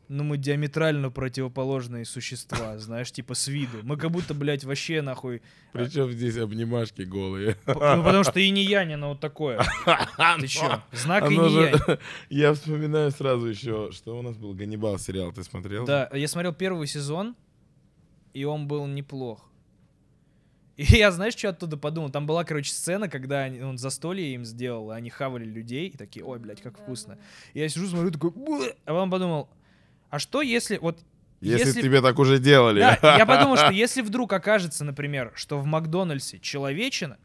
ну мы диаметрально противоположные существа, знаешь, типа с виду. Мы как будто, блядь, вообще нахуй. Причем здесь обнимашки голые. Ну потому что и не янь, оно вот такое. Ты чё? Знак и не янь. Я вспоминаю сразу еще, что у нас был Ганнибал сериал, ты смотрел? Да, я смотрел первый сезон, и он был неплох. И я, знаешь, что оттуда подумал? Там была, короче, сцена, когда они- он застолье им сделал, и они хавали людей, и такие, ой, блядь, как вкусно. И я сижу, смотрю, такой, «Бэ». а потом подумал, а что если, вот, Если, если- тебе так уже делали. да, я подумал, что если вдруг окажется, например, что в Макдональдсе человечина,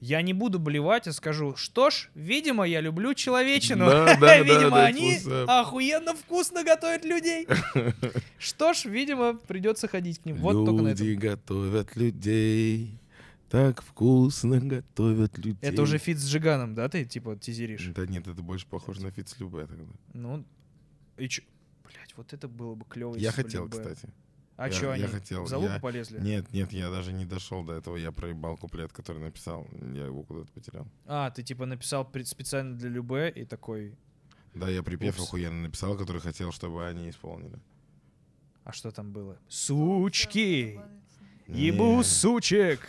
я не буду блевать, а скажу, что ж, видимо, я люблю человечину. Да, да, видимо, да, они вкусно. охуенно вкусно готовят людей. Что ж, видимо, придется ходить к ним. Вот только на Люди этом. готовят людей, так вкусно готовят людей. Это уже feat с Джиганом, да, ты типа тизеришь? Да нет, это больше похоже на feat с Любэ тогда. Ну, и чё? Вот это было бы клево. Я хотел, кстати. А я- что я они? хотел, В залупу я- полезли? Нет, нет, я даже не дошел до этого. Я проебал куплет, который написал. Я его куда-то потерял. А, ты типа написал специально для Любе и такой, Да, я припев Упс. охуенно написал, который хотел, чтобы они исполнили. а что там было? Сучки! Ебу сучек!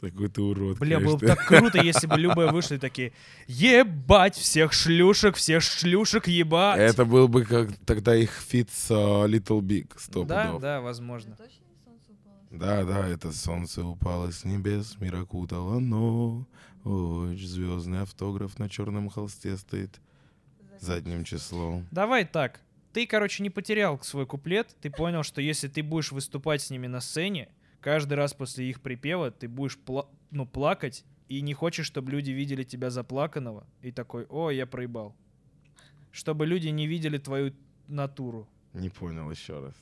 Такой ты урод, Бля, было бы конечно. так круто, если бы Любе вышли такие Ебать всех шлюшек, всех шлюшек ебать! Это был бы как тогда их фит с а, Little Big, сто Да, пудов. да, возможно. точно не солнце упало? Да, да, это солнце упало с небес, мир окутало, но очень звездный автограф на черном холсте стоит задним числом. Давай так. Ты, короче, не потерял свой куплет. Ты понял, что если ты будешь выступать с ними на сцене, каждый раз после их припева ты будешь пла- ну, плакать и не хочешь, чтобы люди видели тебя заплаканного, и такой, о, я проебал. Чтобы люди не видели твою натуру. Не понял еще раз.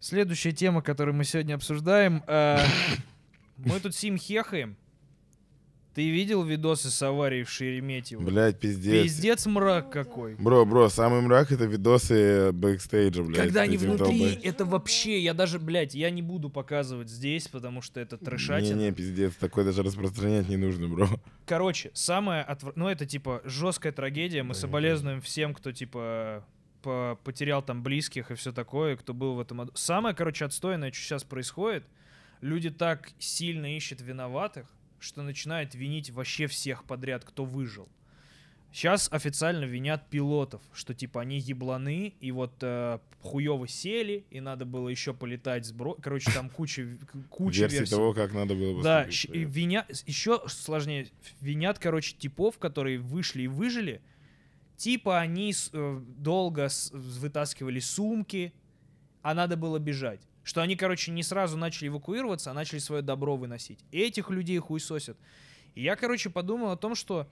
Следующая тема, которую мы сегодня обсуждаем. э, Мы тут сим хехаем. Ты видел видосы с аварией в Шереметьево? Блять, пиздец. Пиздец мрак какой. Бро, бро, самый мрак это видосы бэкстейджа, блядь. Когда они внутри, долбоеб. это вообще, я даже, блядь, я не буду показывать здесь, потому что это трешатина. Не-не, пиздец, такой даже распространять не нужно, бро. Короче, самое отвр... ну это типа жесткая трагедия. Мы соболезнуем всем, кто типа по- потерял там близких и все такое, кто был в этом. Самое, короче, отстойное, что сейчас происходит, люди так сильно ищут виноватых, что начинают винить вообще всех подряд, кто выжил. Сейчас официально винят пилотов, что типа они ебланы, и вот э, хуёво сели, и надо было еще полетать с бро... Короче, там куча, куча Версии версий. того, как надо было Да, и блядь. виня... еще сложнее, винят, короче, типов, которые вышли и выжили. Типа они э, долго вытаскивали сумки, а надо было бежать. Что они, короче, не сразу начали эвакуироваться, а начали свое добро выносить. И этих людей хуесосят. И я, короче, подумал о том, что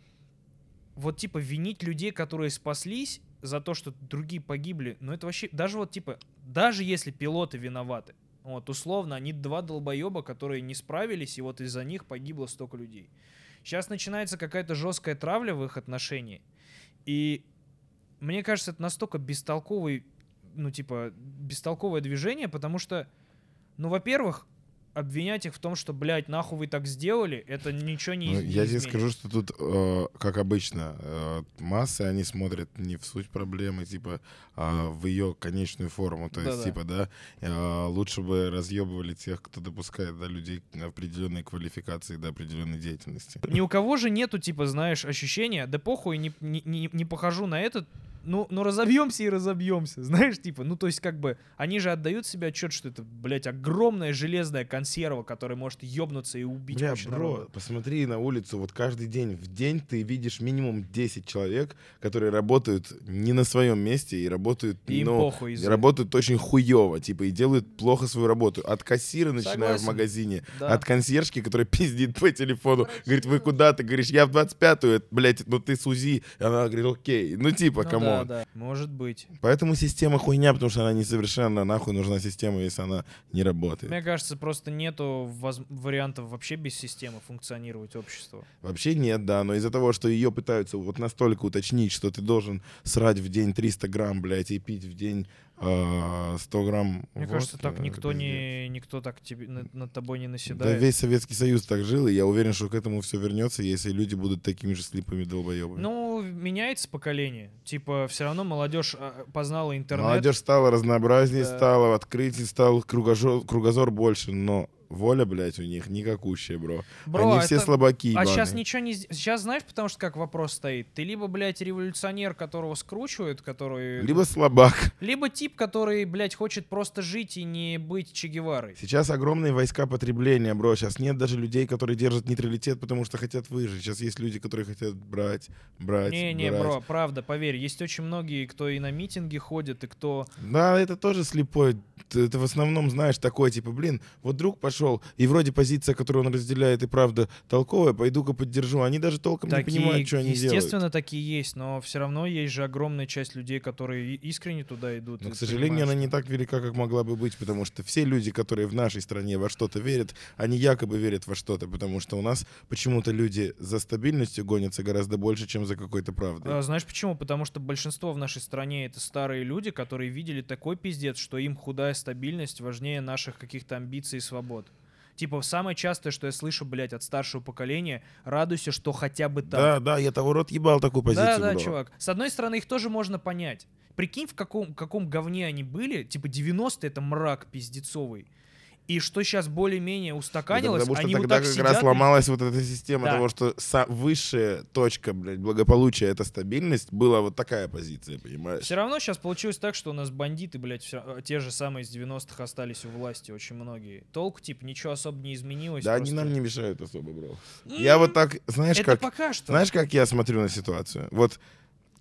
вот, типа, винить людей, которые спаслись за то, что другие погибли, ну это вообще, даже вот, типа, даже если пилоты виноваты, вот, условно, они два долбоеба, которые не справились, и вот из-за них погибло столько людей. Сейчас начинается какая-то жесткая травля в их отношении, и мне кажется, это настолько бестолковый, ну, типа, бестолковое движение, потому что, ну, во-первых, обвинять их в том, что, блядь, нахуй вы так сделали, это ничего не, Ну, из- не я тебе скажу, что тут, э, как обычно, э, массы, они смотрят не в суть проблемы, типа, а в ее конечную форму. То есть, Да-да. типа, да, э, лучше бы разъебывали тех, кто допускает, да, людей определенной квалификации до определенной деятельности. Ни у кого же нету, типа, знаешь, ощущения, да похуй, не, не, не, не похожу на этот, ну, ну разобьемся и разобьемся, знаешь, типа, ну, то есть, как бы, они же отдают себе отчет, что это, блядь, огромная железная консерва, которая может ёбнуться и убить Бля, бро, народа. посмотри на улицу, вот каждый день, в день ты видишь минимум 10 человек, которые работают не на своем месте и работают, И ну, похуй из-за работают очень хуево, типа, и делают плохо свою работу. От кассира, начиная в Согласен. магазине, Да. от консьержки, которая пиздит по телефону, говорит, вы куда? Ты говоришь, я в 25-ю, блядь, ну ты с УЗИ. И она говорит, окей. Ну, типа, Ну кому? Да, да, может быть. Поэтому система хуйня, потому что она несовершенна. Нахуй нужна система, если она не работает. Мне кажется, просто нету воз- вариантов вообще без системы функционировать обществу. Вообще нет, да, но из-за того, что ее пытаются вот настолько уточнить, что ты должен срать в день 300 грамм, блядь, и пить в день 100 грамм Мне кажется, водки, так э, никто пиздец. не, никто так тебе, над, над тобой не Да наседает. весь Советский Союз так жил, и я уверен, что к этому все вернется, если люди будут такими же слепыми долбоебами. Ну, меняется поколение. Типа, все равно молодежь а, познала интернет. Молодежь стала разнообразнее, Да. стала, открытий стал кругожо- кругозор больше, но воля, блядь, у них никакущая, бро. Бро, Они все это- слабаки А сейчас ничего не... Сейчас знаешь, потому что как вопрос стоит? Ты либо, блядь, революционер, которого скручивают, который... Либо слабак. Либо тип, который, блядь, хочет просто жить и не быть Че Геварой. Сейчас огромные войска потребления, бро. Сейчас нет даже людей, которые держат нейтралитет, потому что хотят выжить. Сейчас есть люди, которые хотят брать, брать, Не-не, брать. бро, правда, поверь, есть очень многие, кто и на митинги ходит, и кто... Да, это тоже слепой. Ты, ты в основном знаешь такое, типа, блин, вот друг пошел, и вроде позиция, которую он разделяет, и правда толковая, пойду-ка поддержу. Они даже толком не понимают, что они естественно, делают. такие есть, но все равно есть же огромная часть людей, которые искренне туда идут. Но, к сожалению, она не так велика, как могла бы быть, потому что все люди, которые в нашей стране во что-то верят, они якобы верят во что-то, потому что у нас почему-то люди за стабильностью гонятся гораздо больше, чем за какой-то правдой. А, знаешь почему? Потому что большинство в нашей стране это старые люди, которые видели такой пиздец, что им худая стабильность важнее наших каких-то амбиций и свобод. Типа, самое частое, что я слышу, блядь, от старшего поколения, радуйся, что хотя бы так. Да, да, я того рот ебал такую позицию, Да, да, бро. чувак. С одной стороны, их тоже можно понять. Прикинь, в каком, каком говне они были. Типа 90-е это мрак пиздецовый. И что сейчас более-менее устаканилось, потому что они вот тогда так как сидят раз и- сломалась вот эта система Да. того, что высшая точка, блядь, благополучия — это стабильность, была вот такая позиция, понимаешь? Все равно сейчас получилось так, что у нас бандиты, блядь, всё- э, те же самые из 90-х остались у власти, очень многие. Толку, типа, ничего особо не изменилось. Да, они просто- нам не мешают особо, бро. Я вот так, знаешь, Это как... пока что. Знаешь, как я смотрю на ситуацию? Вот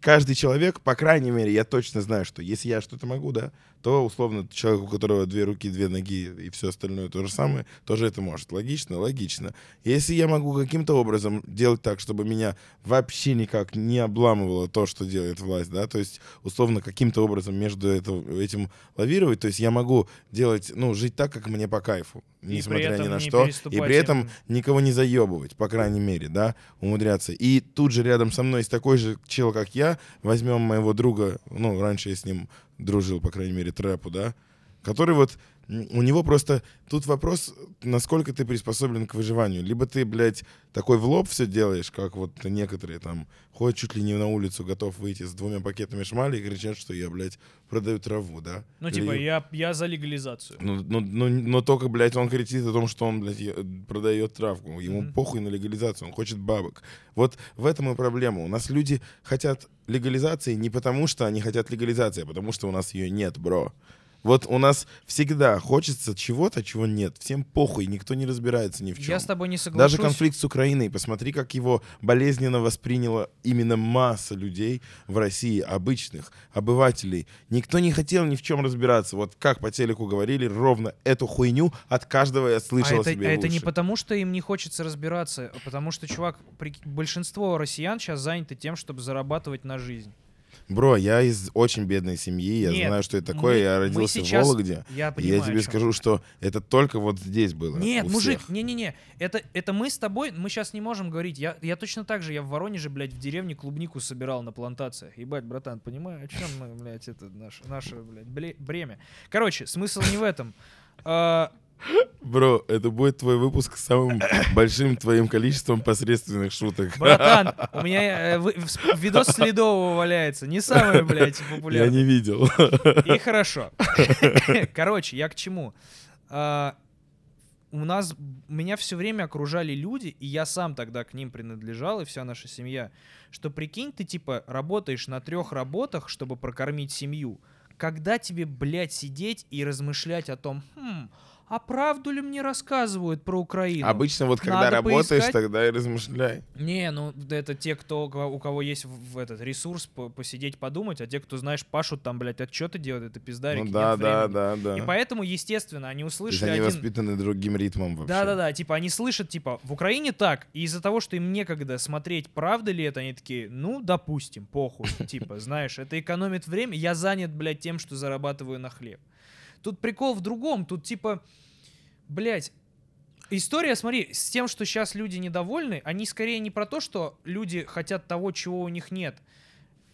каждый человек, по крайней мере, я точно знаю, что если я что-то могу, да, то условно человек, у которого две руки, две ноги и все остальное то же самое, тоже это может. Логично? Логично. Если я могу каким-то образом делать так, чтобы меня вообще никак не обламывало то, что делает власть, да, то есть условно каким-то образом между это, этим лавировать, то есть я могу делать, ну, жить так, как мне по кайфу, несмотря ни на что, и при этом им. никого не заебывать, по крайней мере, да, умудряться. И тут же рядом со мной есть такой же чел, как я, возьмем моего друга, ну, раньше я с ним дружил, по крайней мере, трэпу, да, который вот, у него просто, тут вопрос, насколько ты приспособлен к выживанию. Либо ты, блядь, такой в лоб все делаешь, как вот некоторые там ходят чуть ли не на улицу, готов выйти с двумя пакетами шмали и кричат, что я, блядь, продаю траву, да. Ну, Или- типа, я, я за легализацию. ну, ну, ну, но только, блядь, он кричит о том, что он, блядь, продает травку. Ему Мгм. похуй на легализацию, он хочет бабок. Вот в этом и проблема. У нас люди хотят легализации не потому, что они хотят легализации, а потому что у нас ее нет, бро. Вот у нас всегда хочется чего-то, чего нет. Всем похуй, никто не разбирается ни в чем. Я с тобой не соглашусь. Даже конфликт с Украиной, посмотри, как его болезненно восприняла именно масса людей в России, обычных обывателей. Никто не хотел ни в чем разбираться. Вот как по телеку говорили, ровно эту хуйню от каждого я слышал а это, себе а это не потому, что им не хочется разбираться, а потому что, чувак, прик- большинство россиян сейчас заняты тем, чтобы зарабатывать на жизнь. Бро, я из очень бедной семьи, я Нет, знаю, что это такое. мы- я родился сейчас- в Вологде. Я понимаю. я тебе скажу, что это только вот здесь было. Нет, мужик, не-не-не, это, это мы с тобой, мы сейчас не можем говорить. Я, я точно так же, я в Воронеже, блядь, в деревне клубнику собирал на плантациях. Ебать, братан, понимаю, о чем мы, блядь, это наше, наше блядь, бремя. Короче, смысл не в этом. Бро, это будет твой выпуск с самым большим твоим количеством посредственных шуток. братан, у меня э, видос Следового валяется. Не самый, блядь, Я популярный. не видел. И хорошо. Короче, я к чему? А, у нас меня все время окружали люди, и я сам тогда к ним принадлежал, и вся наша семья, что прикинь, ты типа работаешь на трех работах, чтобы прокормить семью. Когда тебе, блядь, сидеть и размышлять о том, хм, а правду ли мне рассказывают про Украину? Обычно вот когда Надо работаешь, поискать. тогда и размышляй. Не, ну это те, кто, у кого- есть в, этот ресурс по- посидеть, подумать, а те, кто, знаешь, пашут там, блядь, отчеты делают, это пиздарики, Ну нет да, да, да, да. И поэтому, естественно, они услышали они один... воспитаны другим ритмом вообще. Да-да-да, типа они слышат, типа, в Украине так, и из-за того, что им некогда смотреть, правда ли это, они такие, ну, допустим, похуй, типа, знаешь, это экономит время, я занят, блядь, тем, что зарабатываю на хлеб. Тут прикол в другом, тут, типа, блядь, История, смотри, с тем, что сейчас люди недовольны, они скорее не про то, что люди хотят того, чего у них нет.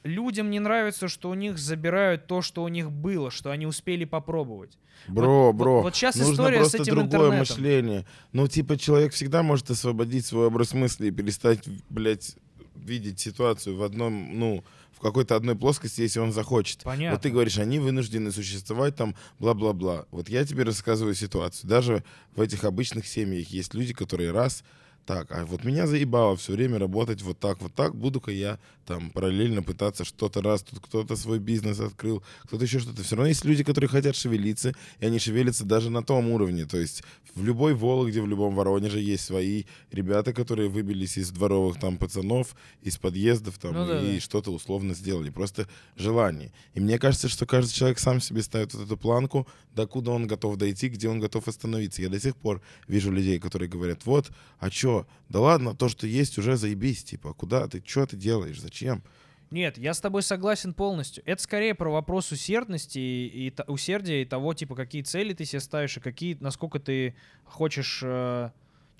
Людям не нравится, что у них забирают то, что у них было, что они успели попробовать. Бро, Вот- бро, вот- вот щас нужно история с просто этим другое интернетом. мышление. Ну, типа, человек всегда может освободить свой образ мысли и перестать, блядь, видеть ситуацию в одном, ну, в какой-то одной плоскости, если он захочет. Понятно. Вот ты говоришь, они вынуждены существовать там, бла-бла-бла. Вот я тебе рассказываю ситуацию. Даже в этих обычных семьях есть люди, которые раз так, а вот меня заебало все время работать вот так, вот так. Буду-ка я там параллельно пытаться что-то раз, тут кто-то свой бизнес открыл, кто-то еще что-то. Все равно есть люди, которые хотят шевелиться, и они шевелятся даже на том уровне. То есть в любой Вологде, в любом Воронеже есть свои ребята, которые выбились из дворовых там пацанов, из подъездов там, Ну да, и да. что-то условно сделали. Просто желание. И мне кажется, что каждый человек сам себе ставит вот эту планку, докуда он готов дойти, где он готов остановиться. Я до сих пор вижу людей, которые говорят, вот, а чё, да ладно, то, что есть, уже заебись, типа, куда ты, что ты делаешь, зачем? Нет, я с тобой согласен полностью. Это скорее про вопрос усердности и, и усердия и того, типа, какие цели ты себе ставишь, и какие, насколько ты хочешь, э,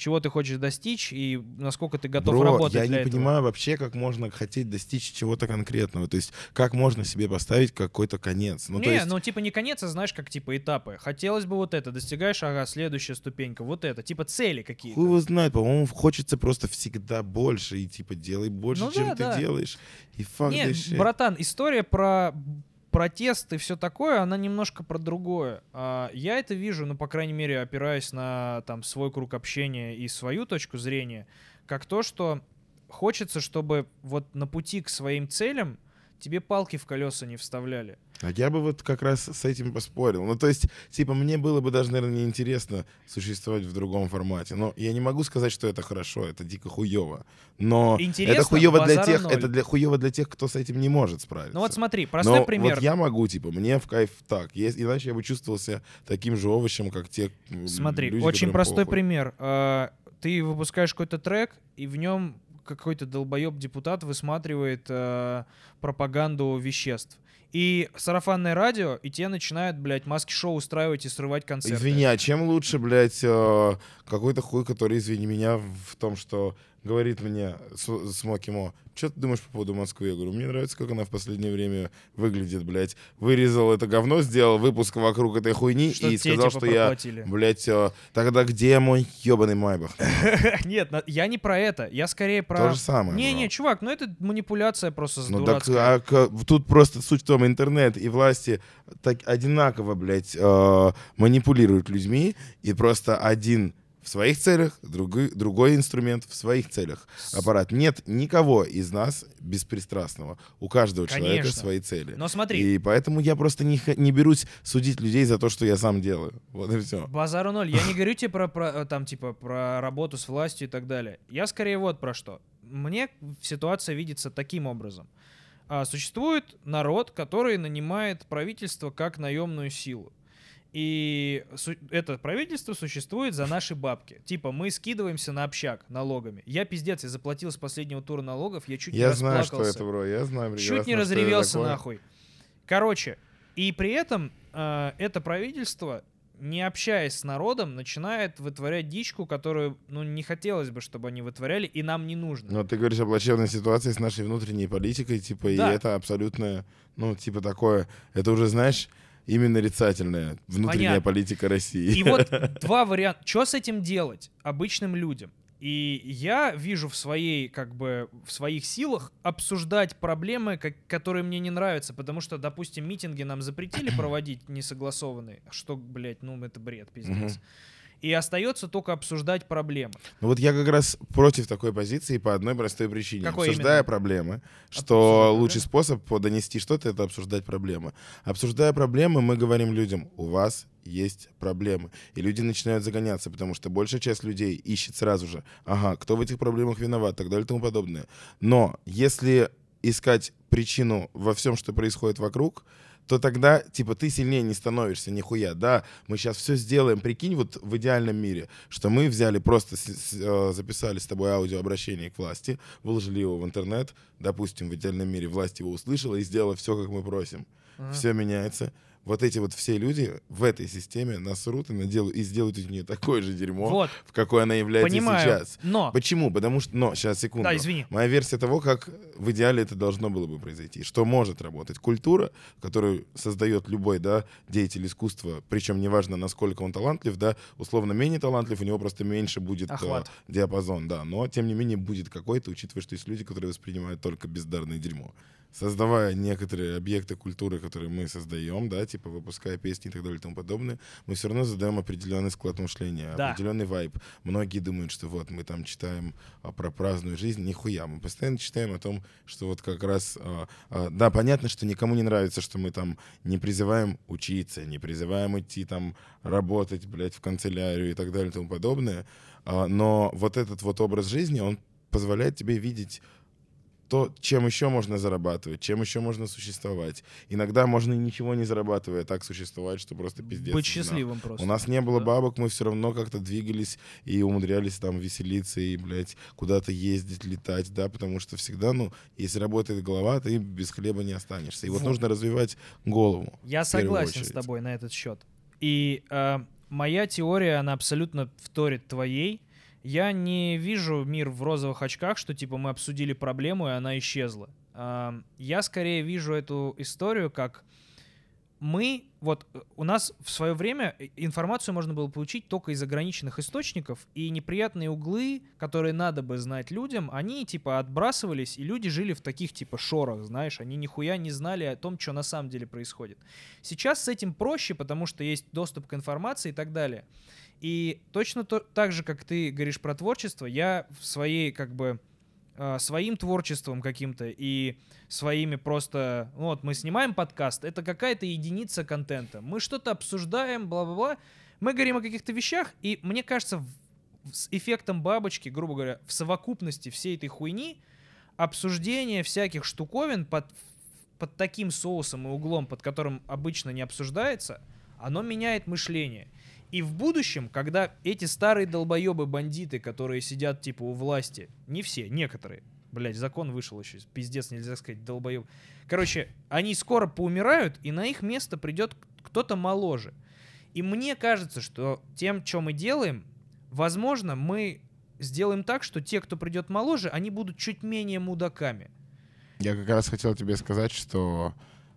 чего ты хочешь достичь, и насколько ты готов Бро, работать я для не этого. понимаю вообще, как можно хотеть достичь чего-то конкретного. То есть, как можно себе поставить какой-то конец. Ну, не, то есть, ну типа не конец, а знаешь, как типа этапы. Хотелось бы вот это, достигаешь, ага, следующая ступенька, вот это, типа цели какие-то. хуй его знает, по-моему, хочется просто всегда больше. И, типа, делай больше, Ну чем да, ты да. делаешь. И факт Нет, братан, история про протест и все такое, она немножко про другое. А, я это вижу, ну, по крайней мере, опираясь на там свой круг общения и свою точку зрения, как то, что хочется, чтобы вот на пути к своим целям тебе палки в колеса не вставляли. А я бы вот как раз с этим поспорил. Ну, то есть, типа, мне было бы даже, наверное, неинтересно существовать в другом формате. Но я не могу сказать, что это хорошо, это дико хуево. Но Интересно, это хуево для тех, ноль. это для хуево для тех, кто с этим не может справиться. Ну вот смотри, простой Но пример. вот я могу, типа, мне в кайф так. Есть, иначе я бы чувствовал себя таким же овощем, как те Смотри, люди, очень простой похуй. пример. А, Ты выпускаешь какой-то трек, и в нем какой-то долбоеб-депутат высматривает а, пропаганду веществ. И сарафанное радио, и те начинают, блядь, маски-шоу устраивать и срывать концерты. Извини, а чем лучше, блядь, э, какой-то хуй, который, извини меня, в том, что говорит мне Смоки Мо, что ты думаешь по поводу Москвы? Я говорю, мне нравится, как она в последнее время выглядит, блядь. Вырезал это говно, сделал выпуск вокруг этой хуйни Что и сказал, типа, что я, блядь, э, тогда где мой ебаный Майбах? Нет, я не про это. Я скорее про... То же самое, Не, не, бро. чувак, ну это манипуляция просто Ну так, а тут просто суть в том, интернет и власти так одинаково, блядь, э, манипулируют людьми, и просто один в своих целях, другой, другой инструмент в своих целях. Аппарат. Нет никого из нас беспристрастного. У каждого человека Конечно. свои цели. Но смотри, И поэтому я просто не, не берусь судить людей за то, что я сам делаю. Вот и все. Базару ноль. Я не говорю тебе про, про, э, там, типа, про работу с властью и так далее. Я скорее вот про что. Мне ситуация видится таким образом. А, существует народ, который нанимает правительство как наемную силу. И это правительство существует за наши бабки. Типа, мы скидываемся на общак налогами. Я пиздец, я заплатил с последнего тура налогов, я чуть Я не знаю, что это, бро. Я знаю Чуть не разревелся нахуй. Короче, и при этом э, это правительство, не общаясь с народом, начинает вытворять дичку, которую, ну, не хотелось бы, чтобы они вытворяли, и нам не нужно. Но ты говоришь о плачевной ситуации с нашей внутренней политикой, типа, Да. и это абсолютно, ну, типа такое, это уже, знаешь, именно нарицательная внутренняя Понятно. политика России. И вот два варианта. Что с этим делать обычным людям? И я вижу в своей, как бы, в своих силах обсуждать проблемы, как- которые мне не нравятся, потому что, допустим, митинги нам запретили проводить несогласованные, что, блядь, ну это бред, пиздец. Мгм. И остается только обсуждать проблемы. Ну вот я как раз против такой позиции по одной простой причине. Какой Обсуждая именно? проблемы, Обсуждать что лучший проблемы? способ по- донести что-то — это обсуждать проблемы. Обсуждая проблемы, мы говорим людям, у вас есть проблемы. И люди начинают загоняться, потому что большая часть людей ищет сразу же, ага, кто в этих проблемах виноват, так далее и тому подобное. Но если искать причину во всем, что происходит вокруг, то тогда, типа, ты сильнее не становишься, нихуя. Да, мы сейчас все сделаем. Прикинь, вот в идеальном мире, что мы взяли, просто с- с- э, записали с тобой аудиообращение к власти, выложили его в интернет, допустим, в идеальном мире власть его услышала и сделала все, как мы просим. Ага. Все меняется. Вот эти вот все люди в этой системе насрут и, наделают, и сделают из нее такое же дерьмо, Вот, в какой она является понимаю. сейчас. Но, Почему? Потому что... Но, сейчас, секунду. да, извини. Моя версия того, как в идеале это должно было бы произойти. Что может работать? Культура, которую создает любой да, деятель искусства, причем неважно, насколько он талантлив, да, условно менее талантлив, у него просто меньше будет э, Охват. диапазон, да, но тем не менее будет какой-то, учитывая, что есть люди, которые воспринимают только бездарное дерьмо. Создавая некоторые объекты культуры, которые мы создаем, да, типа выпуская песни и так далее и тому подобное, мы все равно задаем определенный склад мышления, Да. определенный вайб. Многие думают, что вот мы там читаем а, про праздную жизнь. Нихуя. Мы постоянно читаем о том, что вот как раз... а, а, да, понятно, что никому не нравится, что мы там не призываем учиться, не призываем идти там работать, блядь, в канцелярию и так далее и тому подобное. А, но вот этот вот образ жизни, он позволяет тебе видеть то, чем еще можно зарабатывать, чем еще можно существовать. Иногда можно ничего не зарабатывая так существовать, что просто пиздец. Быть счастливым просто. у нас не было Да. бабок, мы все равно как-то двигались и умудрялись там веселиться и, блядь, куда-то ездить, летать, да, потому что всегда, ну, если работает голова, ты без хлеба не останешься. И вот Вот. нужно развивать голову. Я согласен с очередь. тобой на этот счет. И э, моя теория, она абсолютно вторит твоей. Я не вижу мир в розовых очках, что типа мы обсудили проблему, и она исчезла. Я скорее вижу эту историю как мы, вот э, у нас в свое время э, информацию можно было получить только из ограниченных источников, и неприятные углы, которые надо бы знать людям, они типа отбрасывались, и люди жили в таких типа шорах, знаешь, они нихуя не знали о том, что на самом деле происходит. Сейчас с этим проще, потому что есть доступ к информации и так далее. И точно то- так же, как ты говоришь про творчество, я в своей как бы своим творчеством каким-то и своими просто... ну Вот мы снимаем подкаст, это какая-то единица контента. Мы что-то обсуждаем, бла-бла-бла. Мы говорим о каких-то вещах, и мне кажется, с эффектом бабочки, грубо говоря, в совокупности всей этой хуйни, обсуждение всяких штуковин под, под таким соусом и углом, под которым обычно не обсуждается, оно меняет мышление. И в будущем, когда эти старые долбоебы-бандиты, которые сидят типа у власти, не все, некоторые, блять, закон вышел еще, пиздец, нельзя сказать, долбоеб. Короче, они скоро поумирают, и на их место придет кто-то моложе. И мне кажется, что тем, что мы делаем, возможно, мы сделаем так, что те, кто придет моложе, они будут чуть менее мудаками. Я как раз хотел тебе сказать, что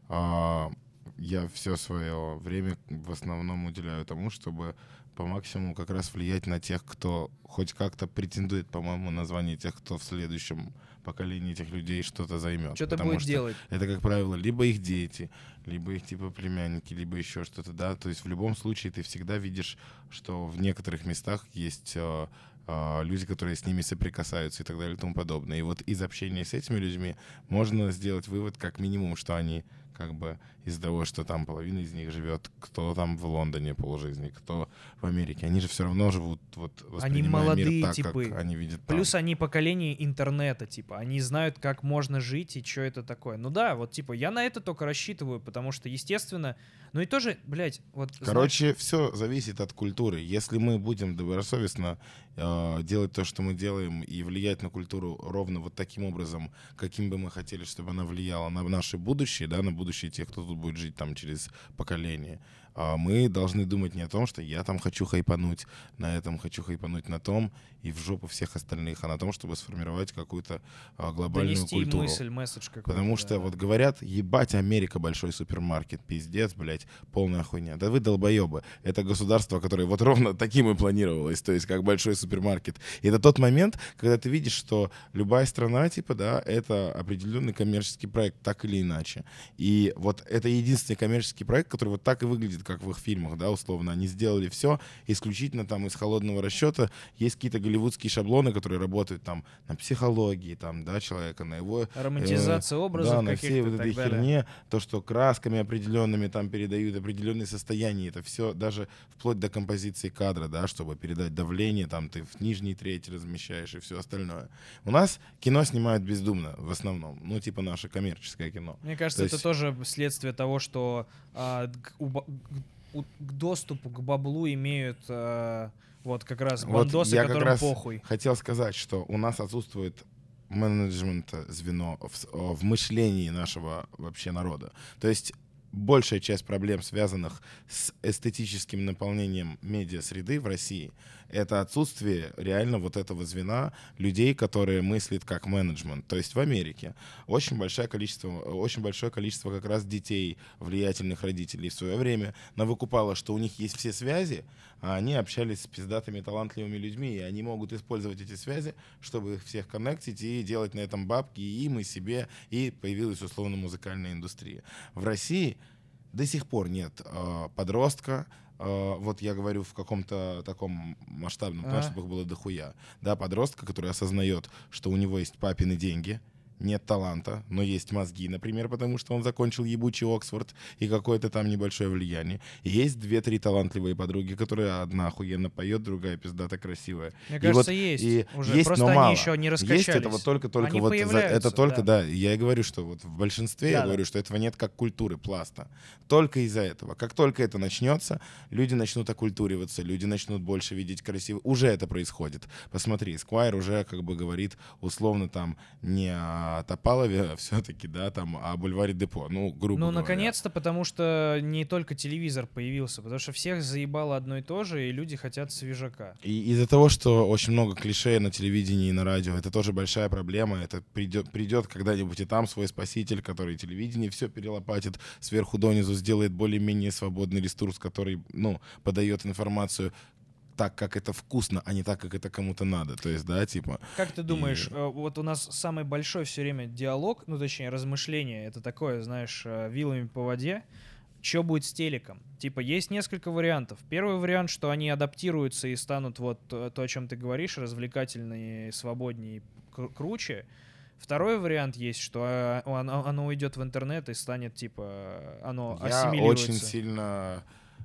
а, я все свое время в основном уделяю тому, чтобы по максимуму как раз влиять на тех, кто хоть как-то претендует, по-моему, на звание тех, кто в следующем поколении этих людей что-то займет. Что-то будет что делать. Это, как правило, либо их дети, либо их типа племянники, либо еще что-то, да. То есть в любом случае ты всегда видишь, что в некоторых местах есть э, э, люди, которые с ними соприкасаются и так далее и тому подобное. И вот из общения с этими людьми можно сделать вывод, как минимум, что они как бы из-за того, что там половина из них живет, кто там в Лондоне полжизни, кто в Америке, они же все равно живут вот воспринимая молодые мир так, типы. как они видят там. Плюс они поколение интернета, типа, они знают, как можно жить и что это такое. Ну да, вот, типа, я на это только рассчитываю, потому что, естественно, ну и тоже, блядь, вот... знаешь, Короче, все зависит от культуры. Если мы будем добросовестно э, делать то, что мы делаем, и влиять на культуру ровно вот таким образом, каким бы мы хотели, чтобы она влияла на наше будущее, да, на будущее тех, кто тут будет жить там через поколение, а мы должны думать не о том, что я там хочу хайпануть, на этом хочу хайпануть на том, и в жопу всех остальных, а на том, чтобы сформировать какую-то а, глобальную донести культуру. мысль, месседж какой-то. Потому да. что вот говорят, ебать, Америка большой супермаркет, пиздец, блядь, полная хуйня. Да вы долбоебы. Это государство, которое вот ровно таким и планировалось, то есть как большой супермаркет. И это тот момент, когда ты видишь, что любая страна, типа, да, это определенный коммерческий проект, так или иначе. И вот это единственный коммерческий проект, который вот так и выглядит, как в их фильмах, да, условно. Они сделали все исключительно там из холодного расчета. Есть какие-то голливудские шаблоны, которые работают там на психологии, там, да, человека, на его Романтизация Э, образов Да, на всей вот этой далее. херне, то, что красками определенными там передают определенные состояния, это все даже вплоть до композиции кадра, да, чтобы передать давление, там ты в нижней трети размещаешь и все остальное. У нас кино снимают бездумно в основном, ну типа наше коммерческое кино. Мне кажется, То это есть- тоже следствие того, что а, у к- доступу к баблу имеют а, вот как раз Вот бандосы, я как которым раз похуй. Хотел сказать, что у нас отсутствует менеджмент звено в, в мышлении нашего вообще народа. То есть большая часть проблем, связанных с эстетическим наполнением медиа-среды в России, это отсутствие реально вот этого звена людей, которые мыслят как менеджмент. То есть в Америке очень большое количество, очень большое количество как раз детей, влиятельных родителей в свое время навыкупало, что у них есть все связи, а они общались с пиздатыми талантливыми людьми, и они могут использовать эти связи, чтобы их всех коннектить и делать на этом бабки и им, и себе, и появилась условно музыкальная индустрия. В России до сих пор нет э, подростка, вот я говорю в каком-то таком масштабном Ага. чтобы их было дохуя, да, подростка, который осознает, что у него есть папины деньги, нет таланта, но есть мозги, например, потому что он закончил ебучий Оксфорд и какое-то там небольшое влияние. И есть две-три талантливые подруги, которые одна охуенно поет, другая пиздата красивая. Мне И кажется, вот- есть и уже. есть, Просто но они мало. еще не раскачались. Есть это вот только-только Они вот за- это только, да. да. Я и говорю, что вот в большинстве я Да-да. говорю, что этого нет как культуры пласта. Только из-за этого. Как только это начнется, люди начнут окультуриваться, люди начнут больше видеть красиво. Уже это происходит. Посмотри, Сквайр уже как бы говорит условно там не о Топалове все-таки, да, там, о бульваре Депо. Ну, грубо Ну, наконец-то, потому что не только телевизор появился, потому что всех заебало одно и то же, и люди хотят свежака. И из-за того, что очень много клише на телевидении и на радио, это тоже большая проблема. Это придет, придет когда-нибудь и там свой спаситель, который телевидение все перелопатит сверху донизу, сделает более-менее свободный ресурс, который, ну, подает информацию так, как это вкусно, а не так, как это кому-то надо. То есть, да, типа... Как ты думаешь, И- э, вот у нас самый большой все время диалог, ну точнее размышление, это такое, знаешь, э, вилами по воде. Что будет с телеком? Типа, есть несколько вариантов. Первый вариант, что они адаптируются и станут вот э, то, о чем ты говоришь, развлекательнее, свободнее, кру- круче. Второй вариант есть, что оно, оно уйдет в интернет и станет, типа, оно Я ассимилируется. очень сильно,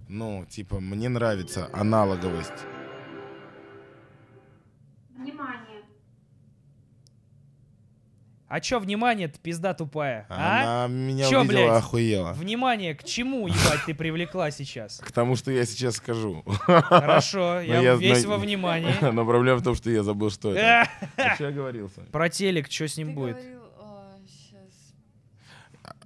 ну, типа, мне нравится аналоговость. Внимание! А чё, внимание, ты пизда тупая, а? Она меня Чё, увидела, блядь? охуела. Внимание, к чему, ебать, ты привлекла сейчас? К тому, что я сейчас скажу. Хорошо, я, Ну, я весь знаю- во внимании. Но проблема в том, что я забыл, что это. А что я говорил? Про телек, что с Ты ним будет?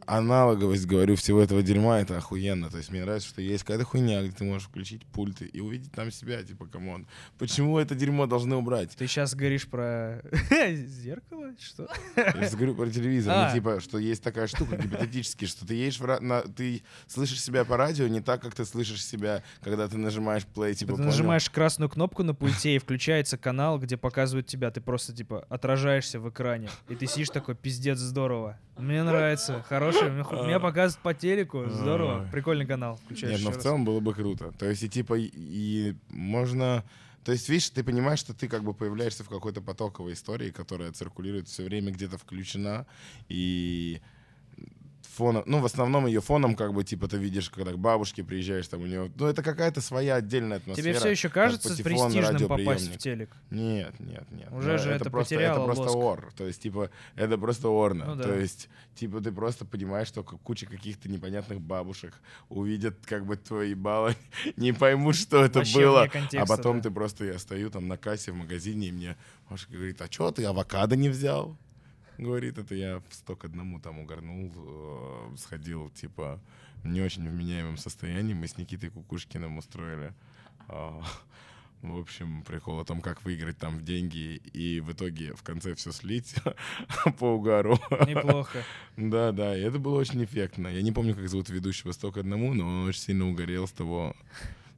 А, аналоговость, говорю, всего этого дерьма, это охуенно. То есть мне нравится, что есть какая-то хуйня, где ты можешь включить пульты и увидеть там себя, типа, come on. Почему это дерьмо должны убрать? Ты сейчас говоришь про зеркало? Что? Я сейчас говорю про телевизор, А. ну, типа, что есть такая штука гипотетически, что ты едешь в на, ты слышишь себя по радио не так, как ты слышишь себя, когда ты нажимаешь play, типа, Ты понял? нажимаешь красную кнопку на пульте, и включается канал, где показывают тебя. Ты просто, типа, отражаешься в экране. И ты сидишь такой, пиздец, здорово. Мне нравится. Хороший. Ху- меня показывают по телеку. Здорово. Прикольный канал. Включаешь Нет, но еще в целом было бы круто. То есть, и типа, и можно... То есть, видишь, ты понимаешь, что ты как бы появляешься в какой-то потоковой истории, которая циркулирует все время, где-то включена, и фоном, ну, в основном ее фоном, как бы, типа, ты видишь, когда к бабушке приезжаешь, там у нее, ну, это какая-то своя отдельная атмосфера. Тебе все еще кажется патефон, престижным попасть в телек? Нет, нет, нет. Уже Ну, же это просто, потеряло Это просто лоск. ор. То есть, типа, это просто орно. Ну да. То есть, типа, ты просто понимаешь, что куча каких-то непонятных бабушек увидят, как бы, твои баллы, не поймут, что это Вообще было. А потом да. ты просто, я стою там на кассе в магазине, и мне Машка говорит, а что ты авокадо не взял? Говорит, это я в сток одному там угорнул, э, сходил, типа, в не очень вменяемом состоянии. Мы с Никитой Кукушкиным устроили а, в общем, прикол о том, как выиграть там в деньги и в итоге в конце все слить по угару. Неплохо. Да, да, и это было очень эффектно. Я не помню, как зовут ведущего «Сток одному», но он очень сильно угорел с того,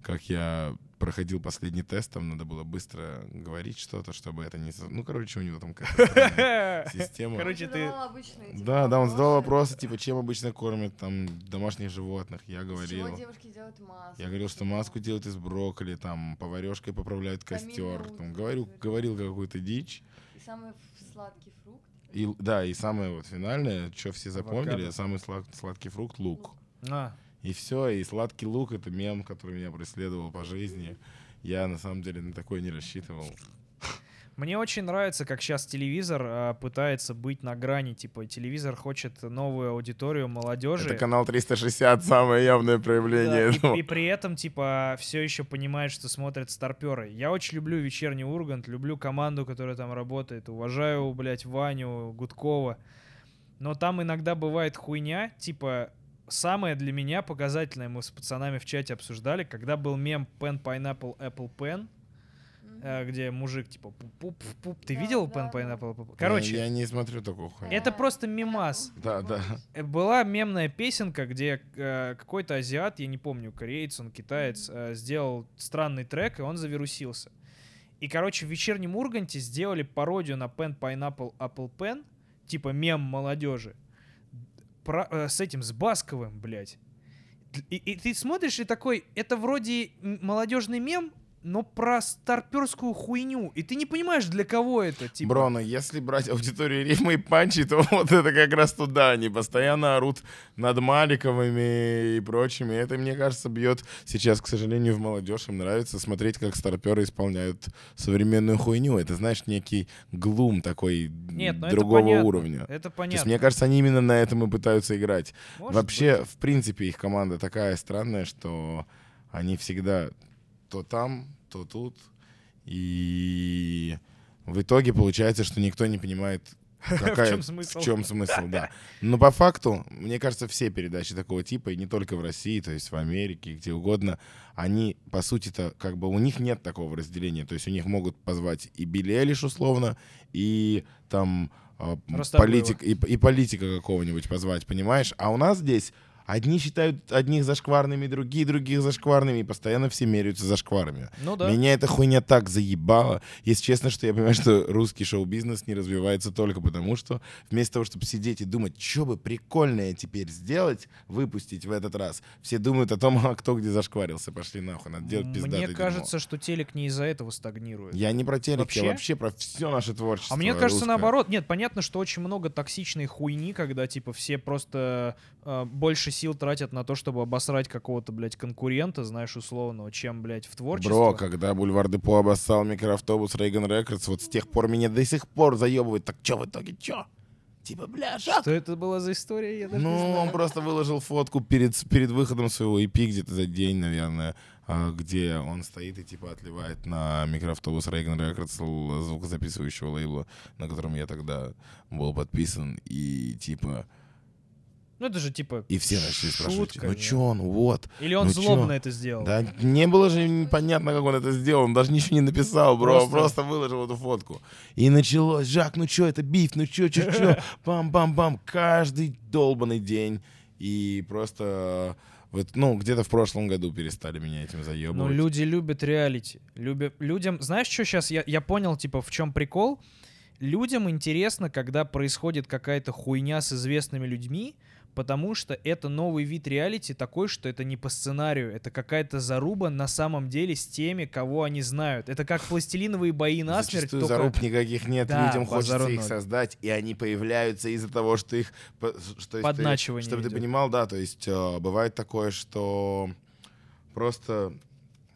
как я проходил последний тест, там надо было быстро говорить что-то, чтобы это не... Ну, короче, у него там система. Короче, ты- типа, Да, да, он задавал вопросы. типа, чем обычно кормят там домашних животных. Я говорил. девушки делают маску. Я говорил, что маску делают из брокколи, там, поварешкой поправляют костер. Там, говорил, например. говорил какую-то дичь. И самый сладкий фрукт. И, да, и самое вот финальное, что все запомнили, самый слад- сладкий фрукт — лук. А, И все, и сладкий лук — это мем, который меня преследовал по жизни. Я, на самом деле, на такое не рассчитывал. Мне очень нравится, как сейчас телевизор а, пытается быть на грани. Типа, телевизор хочет новую аудиторию молодежи. Это канал 360, самое явное проявление Да, этого. и, и при этом, типа, все еще понимает, что смотрят старперы. Я очень люблю вечерний Ургант, люблю команду, которая там работает. Уважаю, блядь, Ваню, Гудкова. Но там иногда бывает хуйня, типа, самое для меня показательное, мы с пацанами в чате обсуждали, когда был мем Pen Pineapple Apple Pen, э, где мужик, типа, пуп-пуп-пуп. Ты Да, видел да, Pen да. Pineapple? Apple? Я, Короче, я не смотрю такого хуйню. это просто мемас. Да, да. Э, Была мемная песенка, где э, какой-то азиат, я не помню, кореец, он китаец, э, сделал странный трек, и он завирусился. И, короче, в вечернем Урганте сделали пародию на Pen Pineapple Apple Pen, типа мем молодежи, про- э, с этим, с Басковым, блядь. И, и ты смотришь и такой, это вроде молодежный мем, но про старперскую хуйню. И ты не понимаешь, для кого это. Типа, Бро, но если брать аудиторию Римы и Панчи, то вот это как раз туда. Они постоянно орут над Маликовыми и прочими. Это, мне кажется, бьет сейчас, к сожалению, в молодежь. Им нравится смотреть, как старперы исполняют современную хуйню. Это, знаешь, некий глум такой Нет, ну другого это понятно. уровня. Это То есть, понятно. мне кажется, они именно на этом и пытаются играть. Может Вообще, быть. в принципе, их команда такая странная, что они всегда то там, то тут. И в итоге получается, что никто не понимает, какая, чём смысл? в чем смысл, да. Но по факту, мне кажется, все передачи такого типа, и не только в России, то есть в Америке, где угодно, они, по сути-то, как бы у них нет такого разделения. То есть у них могут позвать и Билли Элиш условно, и там а, политик, и, и политика какого-нибудь позвать, понимаешь? А у нас здесь Одни считают одних зашкварными, другие других зашкварными, и постоянно все меряются зашкварами. Ну да. Меня эта хуйня так заебала. Если честно, что я понимаю, что русский шоу-бизнес не развивается только потому, что вместо того, чтобы сидеть и думать, что бы прикольное теперь сделать, выпустить в этот раз, все думают о том, а кто где зашкварился. Пошли нахуй, надо делать пиздатое Мне дерьмо. кажется, что телек не из-за этого стагнирует. Я не про телек, Вообще? я вообще про все наше творчество. А мне кажется, русское. наоборот. Нет, понятно, что очень много токсичной хуйни, когда, типа, все просто э, больше сил тратят на то, чтобы обосрать какого-то, блядь, конкурента, знаешь, условного, чем, блядь, в творчестве. Бро, когда Бульвар Депо обоссал микроавтобус Рейган Рекордс, вот с тех пор меня до сих пор заебывает. Так что в итоге, чё? Типа, бля, Жак, Что это была за история, я даже не Ну, знаю. он просто выложил фотку перед, перед выходом своего EP где-то за день, наверное, а, где он стоит и типа отливает на микроавтобус Records л- звукозаписывающего лейбла, на котором я тогда был подписан, и типа... Ну, это же, типа, И все начали спрашивать, ну чё он, вот. Или он ну злобно чё? это сделал? Да не было же непонятно, как он это сделал, он даже ничего не написал, бро, Просто- просто, выложил эту фотку. И началось, Жак, ну чё, это биф, ну чё, чё, чё, бам-бам-бам, каждый долбанный день. И просто, вот, ну, где-то в прошлом году перестали меня этим Ну, заебывать. люди любят реалити. Любят, людям... Знаешь, что сейчас? Я, я понял, типа, в чем прикол? Людям интересно, когда происходит какая-то хуйня с известными людьми, потому что это новый вид реалити такой, что это не по сценарию, это какая-то заруба на самом деле с теми, кого они знают. Это как пластилиновые бои насмерть, Зачастую только... заруб никаких нет, Да, людям хочется базару их создать, и они появляются из-за того, что их... Что, Подначивание ты, чтобы ты идет. понимал, да, то есть э, бывает такое, что просто...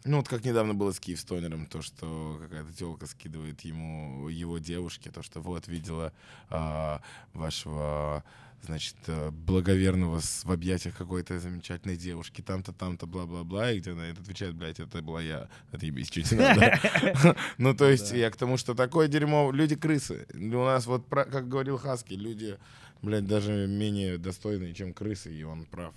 Ну, вот как недавно было с Киевстонером, то, что какая-то телка скидывает ему, его девушке, то, что вот видела а, вашего, значит, э, благоверного в объятиях какой-то замечательной девушки, там-то, там-то, бла-бла-бла, и где она отвечает, блядь, это была я, отъебись, чуть надо. Ну, то есть я к тому, что такое дерьмо, люди крысы. У нас вот, как говорил Хаски, люди, блядь, даже менее достойные, чем крысы, и он прав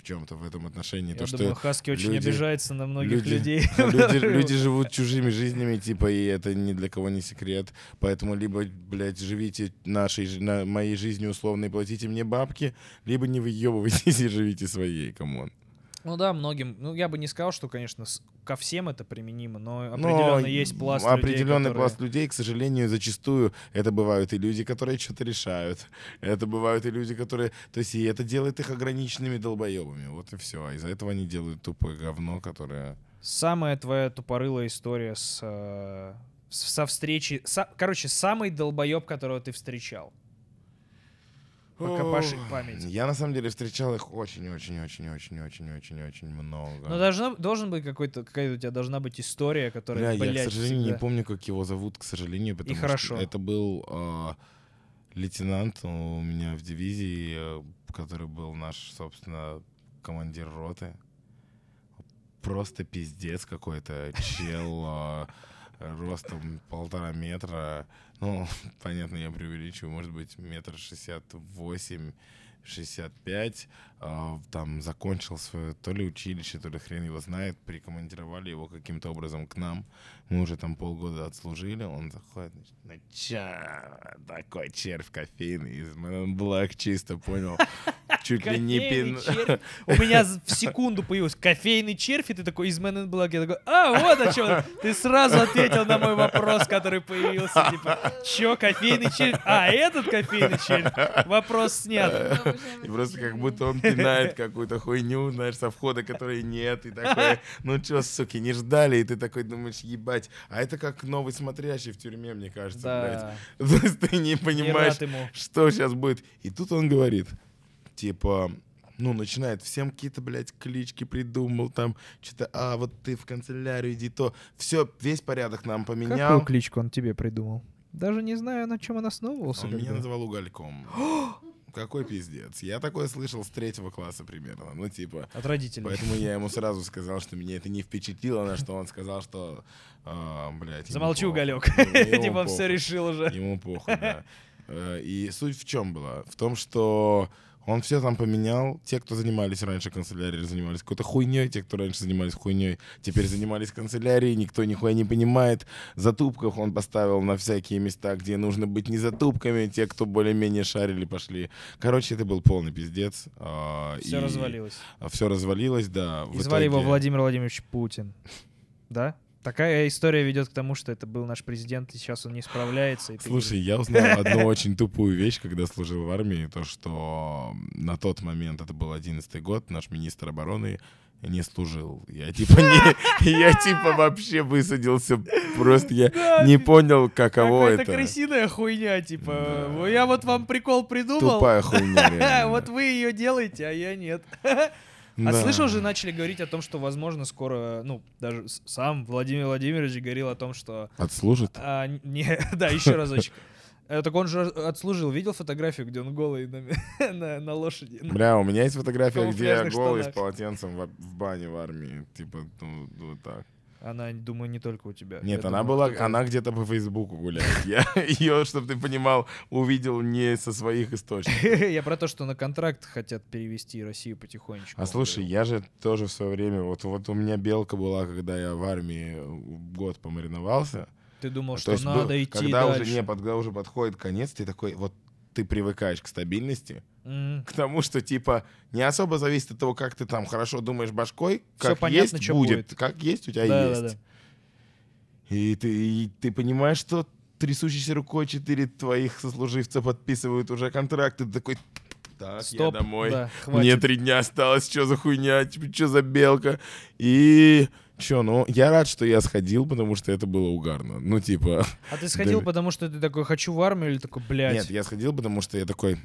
в чем-то в этом отношении. Я То, что думаю, Хаски очень люди- обижается на многих люди, людей. люди, люди живут чужими жизнями, типа, и это ни для кого не секрет. Поэтому либо, блядь, живите нашей, на моей жизни условно и платите мне бабки, либо не выебывайтесь и живите своей, come on. Ну да, многим. Ну, я бы не сказал, что, конечно, с- ко всем это применимо, но Но определенно есть пласт людей, Определенный которые- пласт людей, к сожалению, зачастую это бывают и люди, которые что-то решают. Это бывают и люди, которые... То есть и это делает их ограниченными долбоебами. Вот и все. А из-за этого они делают тупое говно, которое... Самая твоя тупорылая история с, э, с- со встречи... со- короче, самый долбоеб, которого ты встречал. Покопаши Ох, память. Я на самом деле встречал их очень-очень-очень-очень-очень-очень много. Но должна, должен быть какой-то, какая-то у тебя должна быть история, Бля, которая, я, блядь, к сожалению, всегда- не помню, как его зовут, к сожалению, потому что хорошо. это был а, лейтенант у меня в дивизии, э, который был наш, собственно, командир роты. Просто пиздец какой-то чел а, ростом полтора метра. Ну, понятно, я преувеличиваю, может быть, метр шестьдесят восемь, шестьдесят пять. А, Там закончил свое то ли училище, то ли хрен его знает. Прикомандировали его каким-то образом к нам. Мы уже там полгода отслужили. Он заходит, значит, ну такой червь кофейный из Man Black, чисто понял. Чуть ли не пин... У меня в секунду появился кофейный червь, и ты такой из Men in Black. Я такой, а, вот о чем. Ты сразу ответил на мой вопрос, который появился. Типа, чё, кофейный червь? А, этот кофейный червь? Вопрос снят. И просто как будто он пинает какую-то хуйню, знаешь, со входа, которой нет. И такой, ну чё, суки, не ждали. И ты такой думаешь, ебать. А это как новый смотрящий в тюрьме, мне кажется, Да, блядь. То есть ты не не понимаешь, ему. что сейчас будет. И тут он говорит, типа, ну, начинает всем какие-то, блядь, клички придумал, там, что-то, а, вот ты в канцелярию иди, то. Все, весь порядок нам поменял. Какую кличку он тебе придумал? Даже не знаю, на чем он основывался. Он меня когда. называл угольком. Какой пиздец. Я такое слышал с третьего класса примерно. Ну, типа, От родителей. Поэтому я ему сразу сказал, что меня это не впечатлило, на что он сказал, что, а, блядь, уголек. Ему Типа, все решил уже. Ему похуй, да. Э, И суть в чем была? В том, что Он все там поменял. Те, кто занимались раньше канцелярией, занимались какой-то хуйней. Те, кто раньше занимались хуйней, теперь занимались канцелярией. Никто нихуя не понимает. Затупков он поставил на всякие места, где нужно быть не затупками. Те, кто более-менее шарили, пошли. Короче, это был полный пиздец. Все развалилось. Все развалилось, да. И звали его итоге- Владимир Владимирович Путин. Да? Такая история ведет к тому, что это был наш президент, и сейчас он не справляется. Слушай, я узнал одну очень тупую вещь, когда служил в армии, то, что на тот момент, это был 11 год, наш министр обороны не служил. Я типа не, я типа вообще высадился, просто я не понял, каково Какая-то это. крысиная хуйня, типа. Да. Я вот вам прикол придумал. Тупая хуйня. Вот вы ее делаете, а я нет. А Да. слышал же, начали говорить о том, что, возможно, скоро, ну, даже с- сам Владимир Владимирович говорил о том, что... Отслужит? а, не, да, еще разочек. Э, Так он же отслужил. Видел фотографию, где он голый на, на, на лошади? Бля, у меня есть фотография, где я голый с штанах. полотенцем в, в бане в армии. Типа, ну, вот так. Она, думаю, не только у тебя. Нет, Я она думаю, была, она где-то по Фейсбуку гуляет. Я ее, чтобы ты понимал, увидел не со своих источников. Я про то, что на контракт хотят перевести Россию потихонечку. А слушай, я же тоже в свое время, вот, вот у меня белка была, когда я в армии год помариновался. Ты думал, То что надо идти когда дальше. уже, не, когда уже подходит конец, ты такой, вот ты привыкаешь к стабильности, М, к тому, что типа не особо зависит от того, как ты там хорошо думаешь башкой, Всё как понятно, есть будет, будет. как есть у тебя Да, есть. да, да. И ты, и ты понимаешь, что трясущейся рукой четыре твоих сослуживца подписывают уже контракт, и ты такой, так, я Стоп, домой. да, Мне хватит. три дня осталось, что за хуйня, типа, что за белка. И чё, ну, я рад, что я сходил, потому что это было угарно. Ну, типа, А ты сходил, Да. потому что ты такой, хочу в армию, или такой, блядь. нет, я сходил, потому что я такой,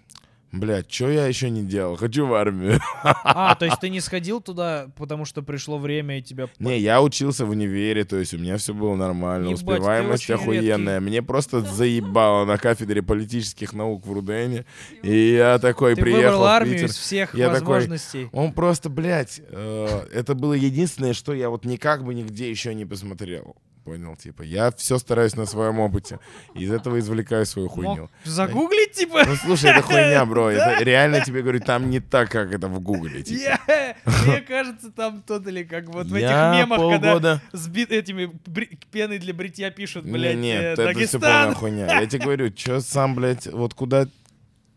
блядь, что я еще не делал? Хочу в армию. А, то есть ты не сходил туда, потому что пришло время и тебя... Не, я учился в универе, то есть у меня все было нормально, Ебать, успеваемость охуенная. Мне просто заебало на кафедре политических наук в Рудене. И я такой Ты приехал выбрал в армию Питер. из всех Я такой, возможностей. Он просто, блядь, э, это было единственное, что я вот никак бы нигде еще не посмотрел. Понял, типа, я все стараюсь на своем опыте. И из этого извлекаю свою хуйню. Мог загуглить, типа? Ну, слушай, это хуйня, бро. Это реально тебе говорю, там не так, как это в гугле. типа. Я- Мне кажется, там тот или как вот в этих мемах, когда с этими бри- пеной для бритья пишут, блядь, нет, э, это все полная хуйня. Я тебе говорю, что сам, блядь, вот куда,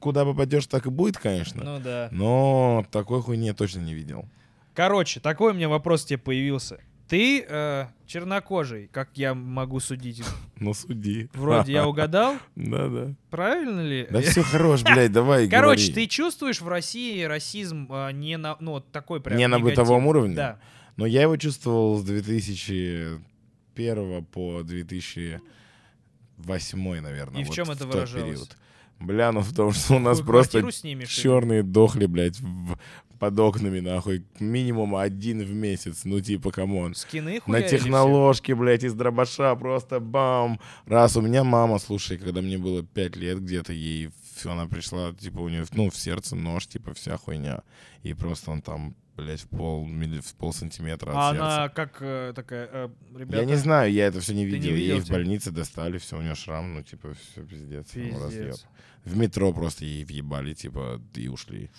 куда попадешь, так и будет, конечно. Ну да. Но такой хуйни я точно не видел. Короче, такой у меня вопрос тебе появился. Ты э, чернокожий, как я могу судить. Ну, суди. Вроде я угадал, Да-да. правильно ли? Да все хорош, блядь, давай Короче, ты чувствуешь в России расизм э, не на, ну, такой прям Не на бытовом уровне? Да. Но я его чувствовал с 2001 по 2008, наверное. И в чем это выражалось? Бля, ну в том, что у нас просто черные дохли, блядь, в- под окнами, нахуй. Минимум один в месяц. Ну, типа, камон. Скины На хуярили техноложке, блядь, из дробаша просто бам. Раз у меня мама, слушай, когда мне было 5 лет где-то, ей всё, она пришла, типа, у нее, ну, в сердце нож, типа, вся хуйня. И просто он там, блядь, в пол, в пол сантиметра все. от А сердца. она как э, такая, э, ребята... Я не знаю, я это все не Ты не видел. видел, Ей в больнице достали, все, у нее шрам, ну, типа, все, пиздец. ну, Пиздец. разъеб. В метро просто ей въебали, типа, и ушли.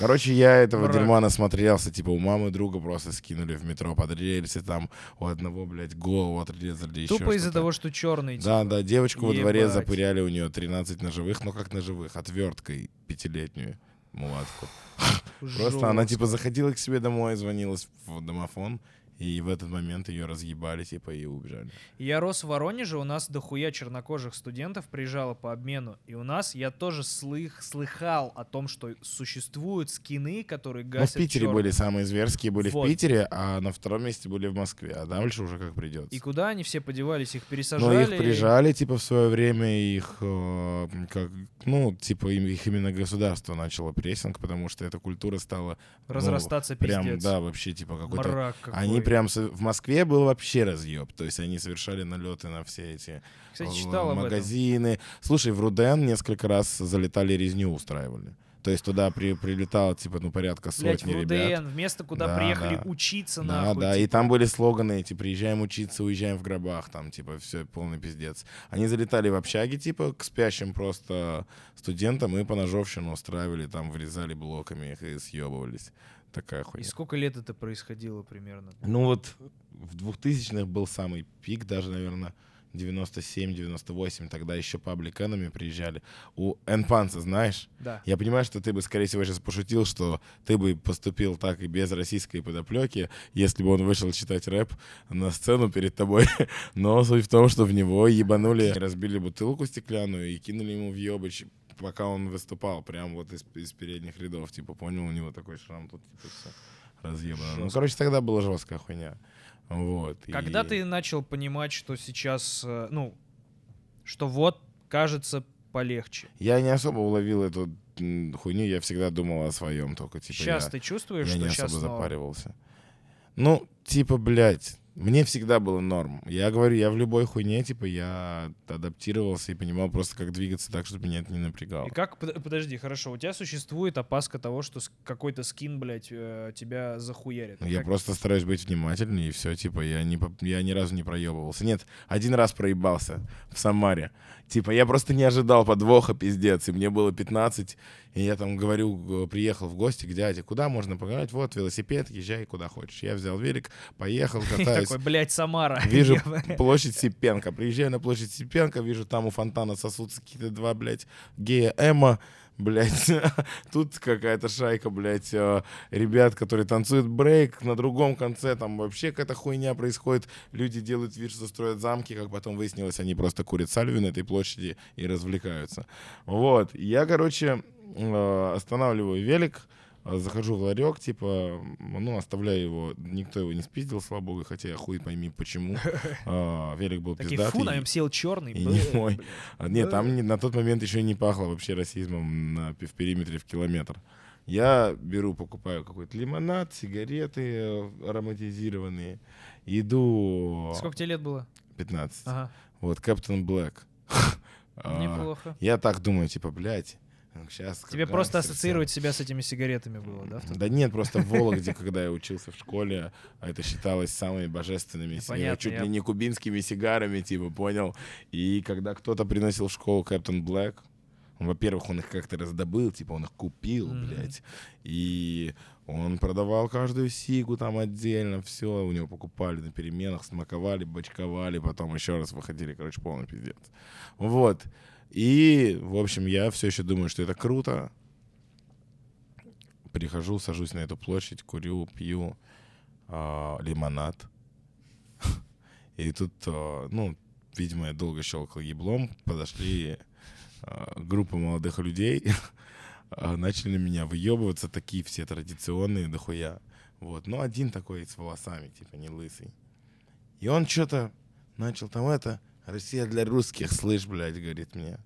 Короче, я этого Враг. дерьма насмотрелся, типа, у мамы друга просто скинули в метро под рельсы, там у одного, блядь, голову отрезали, Тупо из-за того, что черный. Да, да, девочку во дворе Ебать. запыряли, у нее 13 ножевых, ну как ножевых, отверткой пятилетнюю мулатку. Просто она типа заходила к себе домой, звонилась в домофон, и в этот момент ее разъебали, типа, и убежали. Я рос в Воронеже, у нас дохуя чернокожих студентов приезжало по обмену. И у нас, я тоже слых, слыхал о том, что существуют скины, которые Ну, в гасят Питере чёрных. были самые зверские, были Вот. в Питере, а на втором месте были в Москве, а дальше уже как придется. И куда они все подевались? Их Ну, пересажали? их прижали, типа, в свое время, их, э, как, ну, типа, им, их именно государство начало прессинг, потому что эта культура стала... ну, Разрастаться Прям, пиздец. да, вообще, типа, какой-то... Мрак какой. Они прям... В Москве был вообще разъеб, то есть они совершали налеты на все эти Кстати, э, магазины. Слушай, в Руден несколько раз залетали резню устраивали. То есть туда при, прилетало, типа, ну, порядка Блять, в сотни ребят. В место, куда Да, приехали да. учиться, Да, нахуй. да, и типа. там были слоганы эти «приезжаем учиться, уезжаем в гробах», там, типа, все полный пиздец. Они залетали в общаги, типа, к спящим просто студентам и по ножовщину устраивали, там, вырезали блоками их и съебывались. Такая И хуйня. сколько лет это происходило примерно? Ну вот в 2000-х был самый пик, даже, наверное, 97-98, тогда еще паблик Enemy приезжали. У Энпанца, знаешь? Да. Я понимаю, что ты бы, скорее всего, сейчас пошутил, что ты бы поступил так и без российской подоплеки, если бы он вышел читать рэп на сцену перед тобой. Но суть в том, что в него ебанули, разбили бутылку стеклянную и кинули ему в ебыч, пока он выступал, прям вот из, из передних рядов. Типа, понял, у него такой шрам тут типа, всё разъебано. Ну, короче, тогда была жесткая хуйня. Вот. Когда и- ты начал понимать, что сейчас, э, ну, что вот, кажется, полегче. Я не особо уловил эту хуйню, я всегда думал о своем только. Типа, сейчас я... ты чувствуешь, Я что не сейчас особо запаривался. Ну, типа, блядь, мне всегда было норм. Я говорю, я в любой хуйне, типа, я адаптировался и понимал просто, как двигаться так, чтобы меня это не напрягало. И как, под- подожди, хорошо, у тебя существует опаска того, что какой-то скин, блядь, э, тебя захуярит. Я Как- просто стараюсь быть внимательнее, и все, типа, я, не, я ни разу не проебывался. Нет, один раз проебался в Самаре. Типа, я просто не ожидал подвоха, пиздец, и мне было 15, и я там говорю, э, приехал в гости к дяде, куда можно погулять? Вот, велосипед, езжай куда хочешь. Я взял велик, поехал, катаюсь. такой, блядь, Самара. Вижу площадь Сипенко. Приезжаю на площадь Сипенко, вижу, там у фонтана сосутся какие-то два, блядь, гея Эма. Блядь, тут какая-то шайка, блядь, э, ребят, которые танцуют брейк, на другом конце там вообще какая-то хуйня происходит, люди делают вид, что строят замки, как потом выяснилось, они просто курят сальвы на этой площади и развлекаются. Вот, я, короче, э, останавливаю велик, э, захожу в ларек, типа, ну, оставляю его, никто его не спиздил, слава богу, хотя я хуй пойми почему. А, Велик был Такие, пиздатый. фу, наверное, сел черный. и не мой. А, Нет, там на тот момент еще не пахло вообще расизмом на, в периметре в километр. Я беру, покупаю какой-то лимонад, сигареты э, ароматизированные, иду Сколько тебе лет было? 15. Ага, Вот, Кэптон Блэк. А, неплохо. Я так думаю, типа, блядь, сейчас... Тебе просто ассоциировать себя с этими сигаретами было, да? Да нет, просто в Вологде, когда я учился в школе, а это считалось самыми божественными, Ну, чуть ли не кубинскими сигарами, типа, понял? И когда кто-то приносил в школу Кэптон Блэк, во-первых, он их как-то раздобыл, типа, он их купил, Мгм. блядь, и он продавал каждую сигу там отдельно, все, у него покупали на переменах, смаковали, бочковали, потом еще раз выходили, короче, полный пиздец. Вот. И, в общем, я все еще думаю, что это круто, прихожу, сажусь на эту площадь, курю, пью а, лимонад. И тут, а, ну, видимо, я долго щелкал еблом, подошли а, группа молодых людей, а, начали на меня выебываться, такие все традиционные, дохуя. Вот, но один такой с волосами, типа, не лысый. И он что-то начал там это, Россия для русских, слышь, блядь, говорит мне.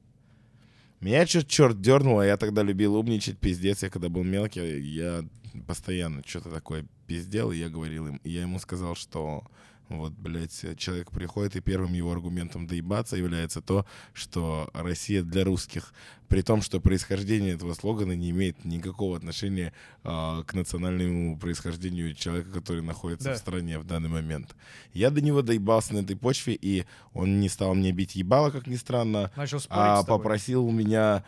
Меня что-то черт дернуло, я тогда любил умничать, пиздец, я когда был мелкий, я постоянно что-то такое пиздел, и я говорил им, и я ему сказал, что вот, блядь, человек приходит, и первым его аргументом доебаться является то, что Россия для русских. При том, что происхождение этого слогана не имеет никакого отношения а, к национальному происхождению человека, который находится Да. в стране в данный момент. Я до него доебался на этой почве, и он не стал мне бить ебало, как ни странно, Начал а попросил меня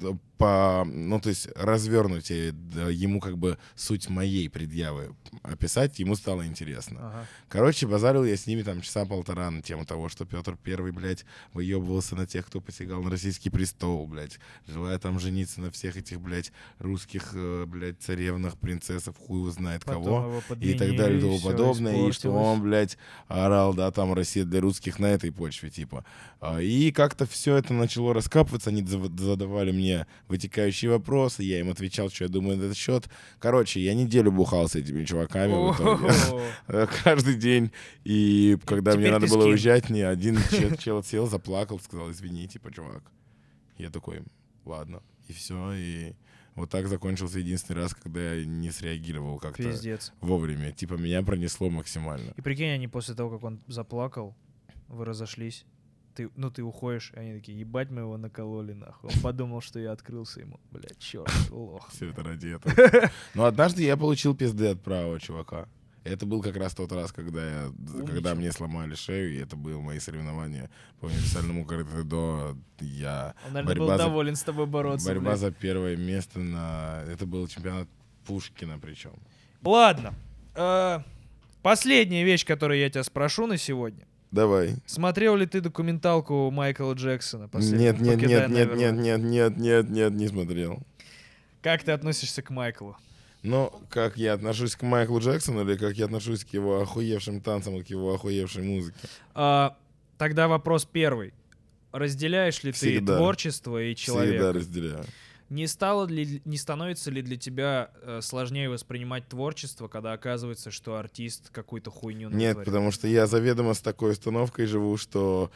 э, по, ну, то есть развернуть э, ему как бы суть моей предъявы описать, ему стало интересно. Ага. Короче, базарил я с ними там часа полтора на тему того, что Петр Первый, блядь, выебывался на тех, кто посягал на российский престол, блядь, желая там жениться на всех этих, блядь, русских, э, блядь, царевнах, принцессов, хуй знает Потом кого и так далее и тому подобное, и что он, блядь, орал, да, там Россия для русских на этой почве, типа. А, И как-то все это начало раскапываться, они задавали мне вытекающие вопросы, я им отвечал, что я думаю на этот счет. Короче, я неделю бухал с этими чуваками Каждый день. И когда мне надо было уезжать, мне один чел, чел сел, заплакал, сказал, извини, типа, чувак. Я такой, ладно. И все, и вот так закончился единственный раз, когда я не среагировал как-то Пиздец. вовремя. Типа меня пронесло максимально. И прикинь, они после того, как он заплакал, вы разошлись. Ты, ну, ты уходишь, и они такие, ебать, мы его накололи, нахуй. Он подумал, что я открылся ему. Блядь, черт, лох. Все это ради этого. Но однажды я получил пизды от правого чувака. Это был как раз тот раз, когда, я, когда мне сломали шею, и это были мои соревнования по универсальному каратэ-до. Я Он, наверное, был борьба за- доволен с тобой бороться. борьба блядь. за первое место на... Это был чемпионат Пушкина причем. Ладно. э, Последняя вещь, которую я тебя спрошу на сегодня. Давай. Смотрел ли ты документалку Майкла Джексона? Нет, нет, «Покидая нет, нет, Неверленд»? нет, нет, нет, нет, нет, не смотрел. Как ты относишься к Майклу? Но как я отношусь к Майклу Джексону или как я отношусь к его охуевшим танцам и к его охуевшей музыке? А, тогда вопрос первый. Разделяешь ли Всегда. ты творчество и человека? Всегда разделяю. Не стало ли, не становится ли для тебя э, сложнее воспринимать творчество, когда оказывается, что артист какую-то хуйню Нет, натворил? потому что я заведомо с такой установкой живу, что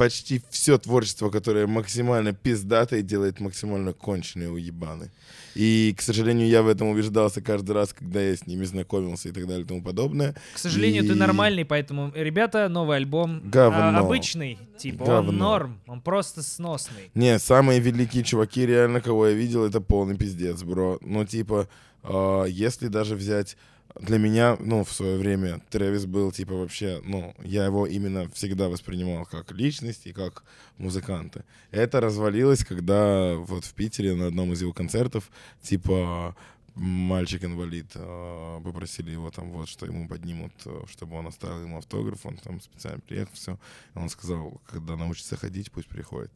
почти все творчество, которое максимально пиздатое, делает максимально конченые уебаны. И, к сожалению, я в этом убеждался каждый раз, когда я с ними знакомился и так далее и тому подобное. К сожалению, ты И- нормальный, поэтому, ребята, новый альбом Говно. а, обычный, типа, он Говно. норм, он просто сносный. Не, самые великие чуваки, реально, кого я видел, это полный пиздец, бро. Ну, типа, э, если даже взять... Для меня, ну, в свое время Трэвис был, типа, вообще, ну, я его именно всегда воспринимал как личность и как музыканта. Это развалилось, когда вот в Питере на одном из его концертов, типа, мальчик-инвалид, э, попросили его там вот, что ему поднимут, э, чтобы он оставил ему автограф, он там специально приехал, все. Он сказал, когда научится ходить, пусть приходит.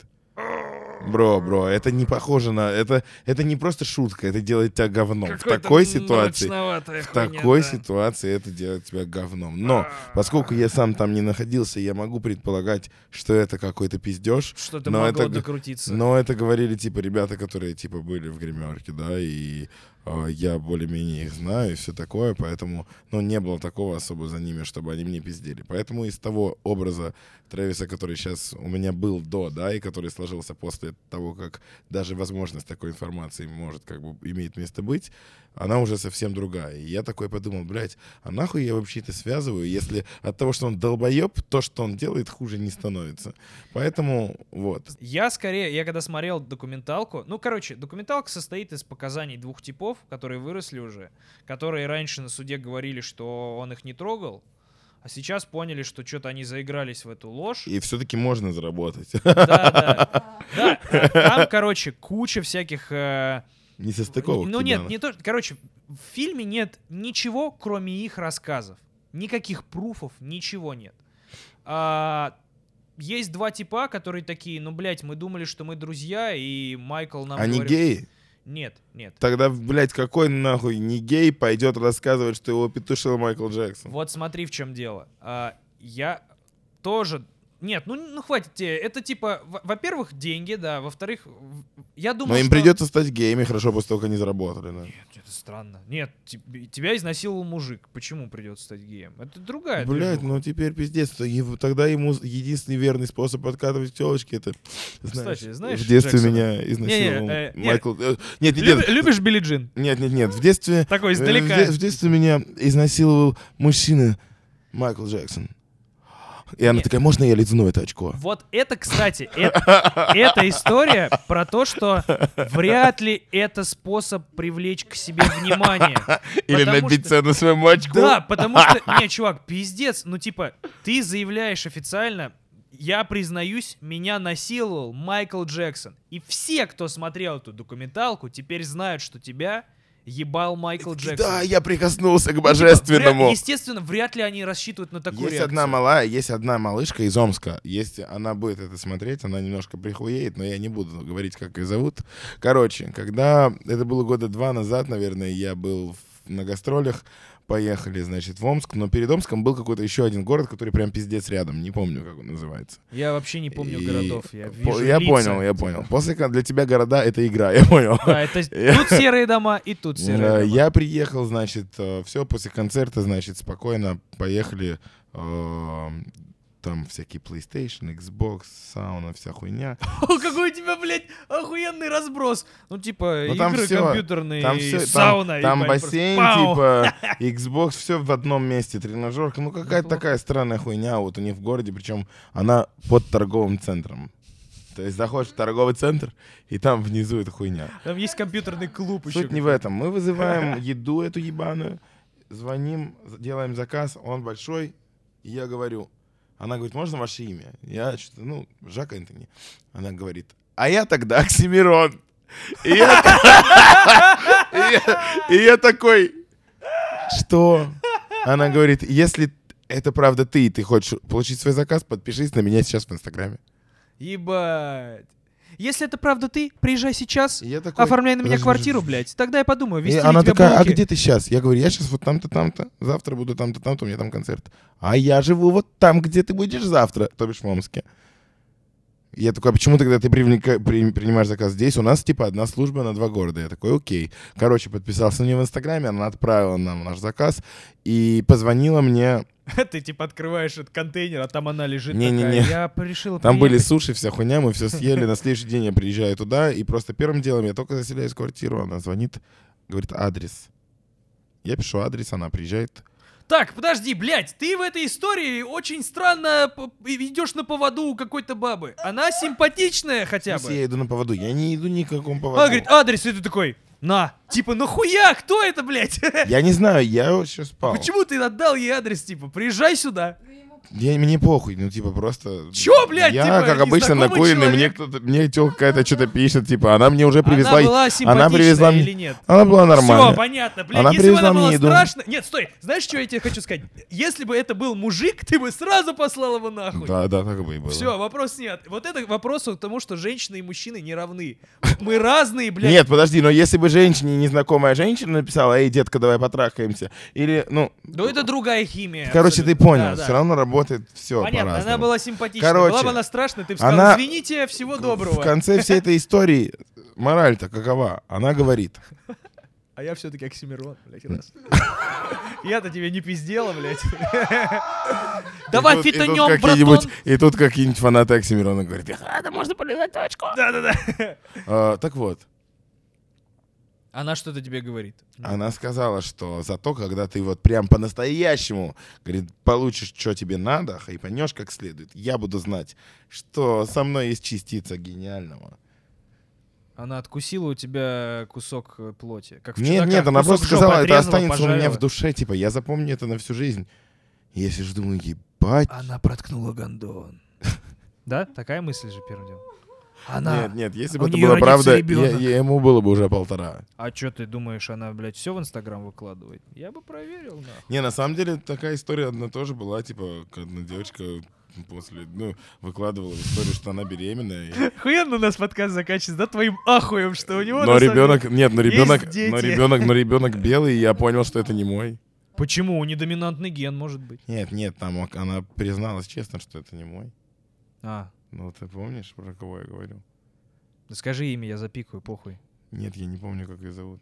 Бро, бро, это не похоже на... Это, это не просто шутка, это делает тебя говном. в такой ситуации... В такой ситуации это делает тебя говном. Но, поскольку я сам там не находился, я могу предполагать, что это какой-то пиздеж. Но могло это г- докрутиться. Но это говорили, типа, ребята, которые, типа, были в гримерке, да, и я более-менее их знаю и все такое, поэтому, ну, не было такого особо за ними, чтобы они мне пиздели. Поэтому из того образа Трэвиса, который сейчас у меня был до, да, и который сложился после того, как даже возможность такой информации может, как бы, имеет место быть, она уже совсем другая. И я такой подумал, блядь, а нахуй я вообще это связываю, если от того, что он долбоеб, то, что он делает, хуже не становится. Поэтому, вот. Я скорее, я когда смотрел документалку, ну, короче, документалка состоит из показаний двух типов, которые выросли уже, которые раньше на суде говорили, что он их не трогал, а сейчас поняли, что что-то они заигрались в эту ложь. И все-таки можно заработать. Да, да. Да, э, там, короче, куча всяких... э, Несостыковок. Ну нет, не то, короче, в фильме нет ничего, кроме их рассказов. Никаких пруфов, ничего нет. А, есть два типа, которые такие, ну, блядь, мы думали, что мы друзья, и Майкл нам Они говорил- геи? Нет, нет. Тогда, блядь, какой нахуй не гей пойдет рассказывать, что его петушил Майкл Джексон? Вот смотри, в чем дело. А, я тоже... Нет, ну, ну хватит тебе. Это типа, во- во-первых, деньги, да. Во-вторых, я думаю, Но им что- придется стать геями хорошо после того, как они заработали. да. Нет, это странно. Нет, тебя изнасиловал мужик. Почему придется стать геем? Это другая движуха. ну теперь пиздец. Тогда ему единственный верный способ подкатывать телочки это, знаешь, Кстати, знаешь в детстве Джексона? меня изнасиловал Не-не, э, не. Майкл... э, Нет, нет, Люб- нет, любишь Билли Джин? нет, нет, нет, в детстве... Такой э, издалека. В, в детстве меня изнасиловал мужчина Майкл Джексон. И она Не. такая, можно я лизну это очко? Вот это, кстати, это, эта история про то, что вряд ли это способ привлечь к себе внимание. Или набить цену своему очку? Да, потому что, не, чувак, пиздец, ну типа, ты заявляешь официально, я признаюсь, меня насиловал Майкл Джексон. И все, кто смотрел эту документалку, теперь знают, что тебя ебал Майкл Джексон. Да, я прикоснулся к Ну, типа, божественному. вряд- естественно, вряд ли они рассчитывают на такую Есть реакцию. одна малая, есть одна малышка из Омска. Если она будет это смотреть, она немножко прихуеет, но я не буду говорить, как ее зовут. Короче, когда это было года два назад, наверное, я был в- на гастролях, поехали, значит, в Омск, но перед Омском был какой-то еще один город, который прям пиздец рядом, не помню, как он называется. Я вообще не помню И- городов. Я, вижу я лица, понял, я понял. После для тебя города это игра, я понял. Да, это тут серые дома и тут серые Э, дома. Я приехал, значит, все, после концерта, значит, спокойно поехали. Там всякие PlayStation, Xbox, сауна, вся хуйня. О, какой у тебя, блядь, охуенный разброс. Ну, типа, Ну, там игры всё, компьютерные, Там все, сауна. там, просто бассейн, пау. типа, Xbox, все в одном месте, тренажерка. Ну, какая-то такая странная хуйня вот у них в городе, причем она под торговым центром. То есть заходишь в торговый центр, и там внизу эта хуйня. Там есть компьютерный клуб еще. Суть не в этом. Мы вызываем еду эту ебаную, звоним, делаем заказ, он большой, и я говорю, она говорит, можно ваше имя? Я что-то, ну, Жак Энтони. Она говорит, а я тогда Оксимирон. И я, такой, что? Она говорит, если это правда ты, и ты хочешь получить свой заказ, подпишись на меня сейчас в Инстаграме. Ебать. Если это правда ты, приезжай сейчас, я такой, оформляй на меня «Подожди, квартиру, блядь. Тогда я подумаю, вести она такая, а булки?» где ты сейчас? Я говорю, я сейчас вот там-то, там-то, завтра буду там-то, там-то, у меня там концерт. А я живу вот там, где ты будешь завтра, то бишь в Омске. Я такой, а почему тогда ты привлека- при- принимаешь заказ здесь? У нас типа одна служба на два города. Я такой, окей. Короче, подписался на нее в Инстаграме, она отправила нам наш заказ и позвонила мне. Ты типа открываешь этот контейнер, а там она лежит Не-не-не. такая. Я решила Там были приехать». суши, вся хуйня, мы все съели. На следующий день я приезжаю туда, и просто первым делом я только заселяюсь в квартиру, она звонит, говорит адрес. Я пишу адрес, она приезжает. Так, подожди, блядь, ты в этой истории очень странно идешь на поводу у какой-то бабы. Она симпатичная хотя бы. я иду на поводу, я не иду ни к какому поводу. Она говорит, адрес, и ты такой, на. Типа, нахуя, кто это, блядь? Я не знаю, я еще спал. Почему ты отдал ей адрес, типа, приезжай сюда? Я, мне похуй, ну типа просто... Чё, блядь, Я, типа, как обычно, накуренный, мне кто-то, мне тёлка какая-то что-то пишет, типа, она мне уже привезла... Она была симпатичная привезла или нет? Она была нормальная. Все, понятно. Блядь, Она если бы она была еду. страшная... Нет, стой. Знаешь, что я тебе хочу сказать? Если бы это был мужик, ты бы сразу послал его нахуй. Да, да, так бы и было. Все, вопрос нет. Вот это вопрос к тому, что женщины и мужчины не равны. Мы разные, блядь. Нет, подожди, но если бы женщине незнакомая женщина написала, эй, детка, давай потрахаемся, или, ну, Ну это другая химия. короче, ты понял, все равно работает все Понятно, она по-разному. была симпатичная. Короче, была бы она страшная, ты бы сказал, она- извините, всего В доброго. конце всей этой истории мораль-то какова? Она говорит, А я все-таки Оксимирон, блядь, раз. Я-то тебе не пиздела, блядь. Давай фитонем, братан. и тут какие-нибудь фанаты Оксимирона говорят, «Ха, да можно полезать точку. Да-да-да. А, так вот, Она что-то тебе говорит. Она сказала, что зато, когда ты вот прям по-настоящему, говорит, получишь, что тебе надо, и поймешь как следует, я буду знать, что со мной есть частица гениального. Она откусила у тебя кусок э, плоти. Как в Нет, нет, она просто сказала, это останется у меня пожарила. в душе, типа, я запомню это на всю жизнь. Я сижу, думаю, ебать. Она проткнула гондон. Да? Такая мысль же первым делом. Она... Нет, нет, если у бы это родится правда, я- я- ему было бы уже полтора. А что ты думаешь, она, блядь, все в Инстаграм выкладывает? Я бы проверил, нахуй. Не, на самом деле такая история одна тоже была, типа, одна девочка после, ну, выкладывала историю, что она беременная. и- Охуенно у нас подкаст заканчивается, да, твоим ахуем, что у него Но ребенок, деле- нет, но ребенок, но ребенок, но ребенок белый, и я понял, что это не мой. Почему? Недоминантный ген, может быть. Нет, нет, там она призналась честно, что это не мой. А, Ну, ты помнишь, про кого я говорю? да скажи имя, я запикаю, похуй. Нет, я не помню, как ее зовут.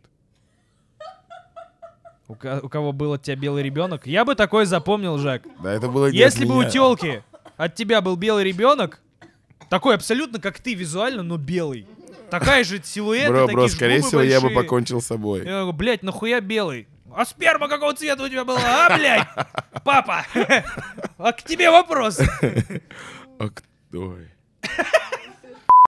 У, ко- у кого был от тебя белый ребенок? Я бы такой запомнил, Жак. Да, это было не Если от бы у меня. телки от тебя был белый ребенок, такой абсолютно как ты визуально, но белый. Такая же силуэт, Бро, бро, скорее всего, я бы покончил с собой. Я говорю, блядь, нахуя белый? А сперма какого цвета у тебя была, а, блядь? Папа, а к тебе вопрос. А к- Ой.